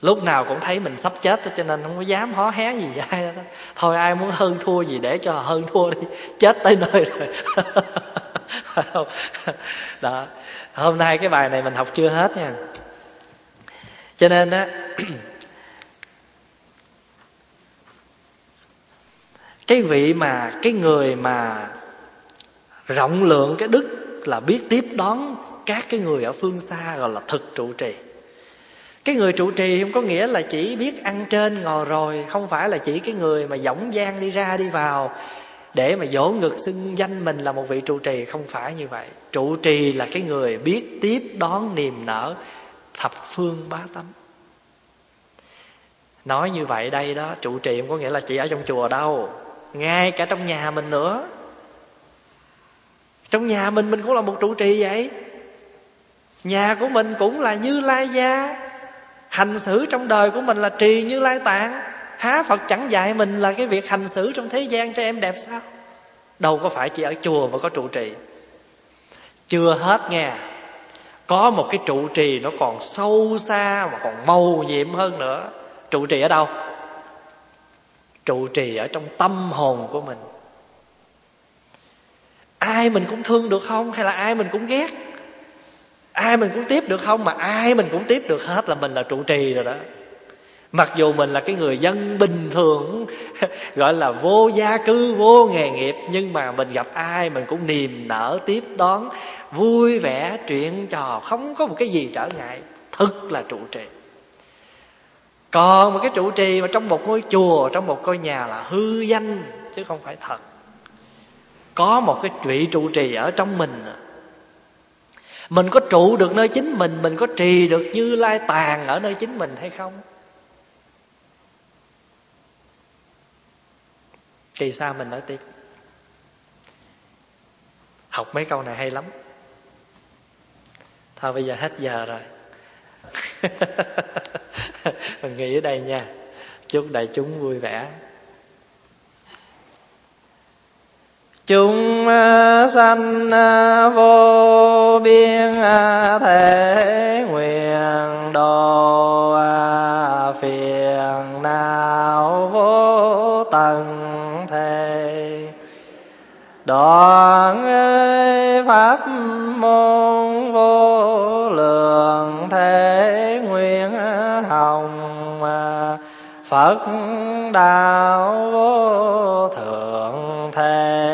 lúc nào cũng thấy mình sắp chết, cho nên không có dám hó hé gì ai đó thôi, ai muốn hơn thua gì để cho hơn thua đi. Chết tới nơi rồi. Đó. Hôm nay cái bài này mình học chưa hết nha. Cho nên á, cái vị mà, cái người mà rộng lượng, cái đức là biết tiếp đón các cái người ở phương xa gọi là thực trụ trì cái người trụ trì không có nghĩa là chỉ biết ăn trên ngồi rồi, không phải là chỉ cái người mà dõng gian đi ra đi vào để mà dỗ ngực xưng danh mình là một vị trụ trì. Không phải như vậy. Trụ trì là cái người biết tiếp đón niềm nở thập phương bá tánh. Nói như vậy đây đó, trụ trì không có nghĩa là chỉ ở trong chùa đâu. Ngay cả trong nhà mình nữa. Trong nhà mình mình cũng là một trụ trì vậy. Nhà của mình cũng là như lai gia hành xử trong đời của mình là trì như lai tạng. Há phật chẳng dạy mình là cái việc hành xử trong thế gian cho em đẹp sao? Đâu có phải chỉ ở chùa mà có trụ trì. Chưa hết nghe, có một cái trụ trì nó còn sâu xa mà còn màu nhiệm hơn nữa. Trụ trì ở đâu? Trụ trì ở trong tâm hồn của mình. Ai mình cũng thương được không? Hay là ai mình cũng ghét? Ai mình cũng tiếp được không? Mà ai mình cũng tiếp được hết là mình là trụ trì rồi đó. Mặc dù mình là cái người dân bình thường, gọi là vô gia cư, vô nghề nghiệp, nhưng mà mình gặp ai mình cũng niềm nở tiếp đón, vui vẻ chuyện trò, không có một cái gì trở ngại. Thực là trụ trì. Còn một cái trụ trì mà trong một ngôi chùa, trong một ngôi nhà là hư danh, chứ không phải thật. Có một cái vị trụ trì ở trong mình mình có trụ được nơi chính mình mình có trì được như lai tàn ở nơi chính mình hay không? Kỳ sao mình nói tiếp. Học mấy câu này hay lắm. Thôi bây giờ hết giờ rồi. Mình nghỉ ở đây nha. Chúc đại chúng vui vẻ. Chúng à, sanh à, vô biên à, thể nguyện độ phiền não vô tận thể đoạn pháp môn vô lượng thế nguyện hồng phật đạo vô thượng thể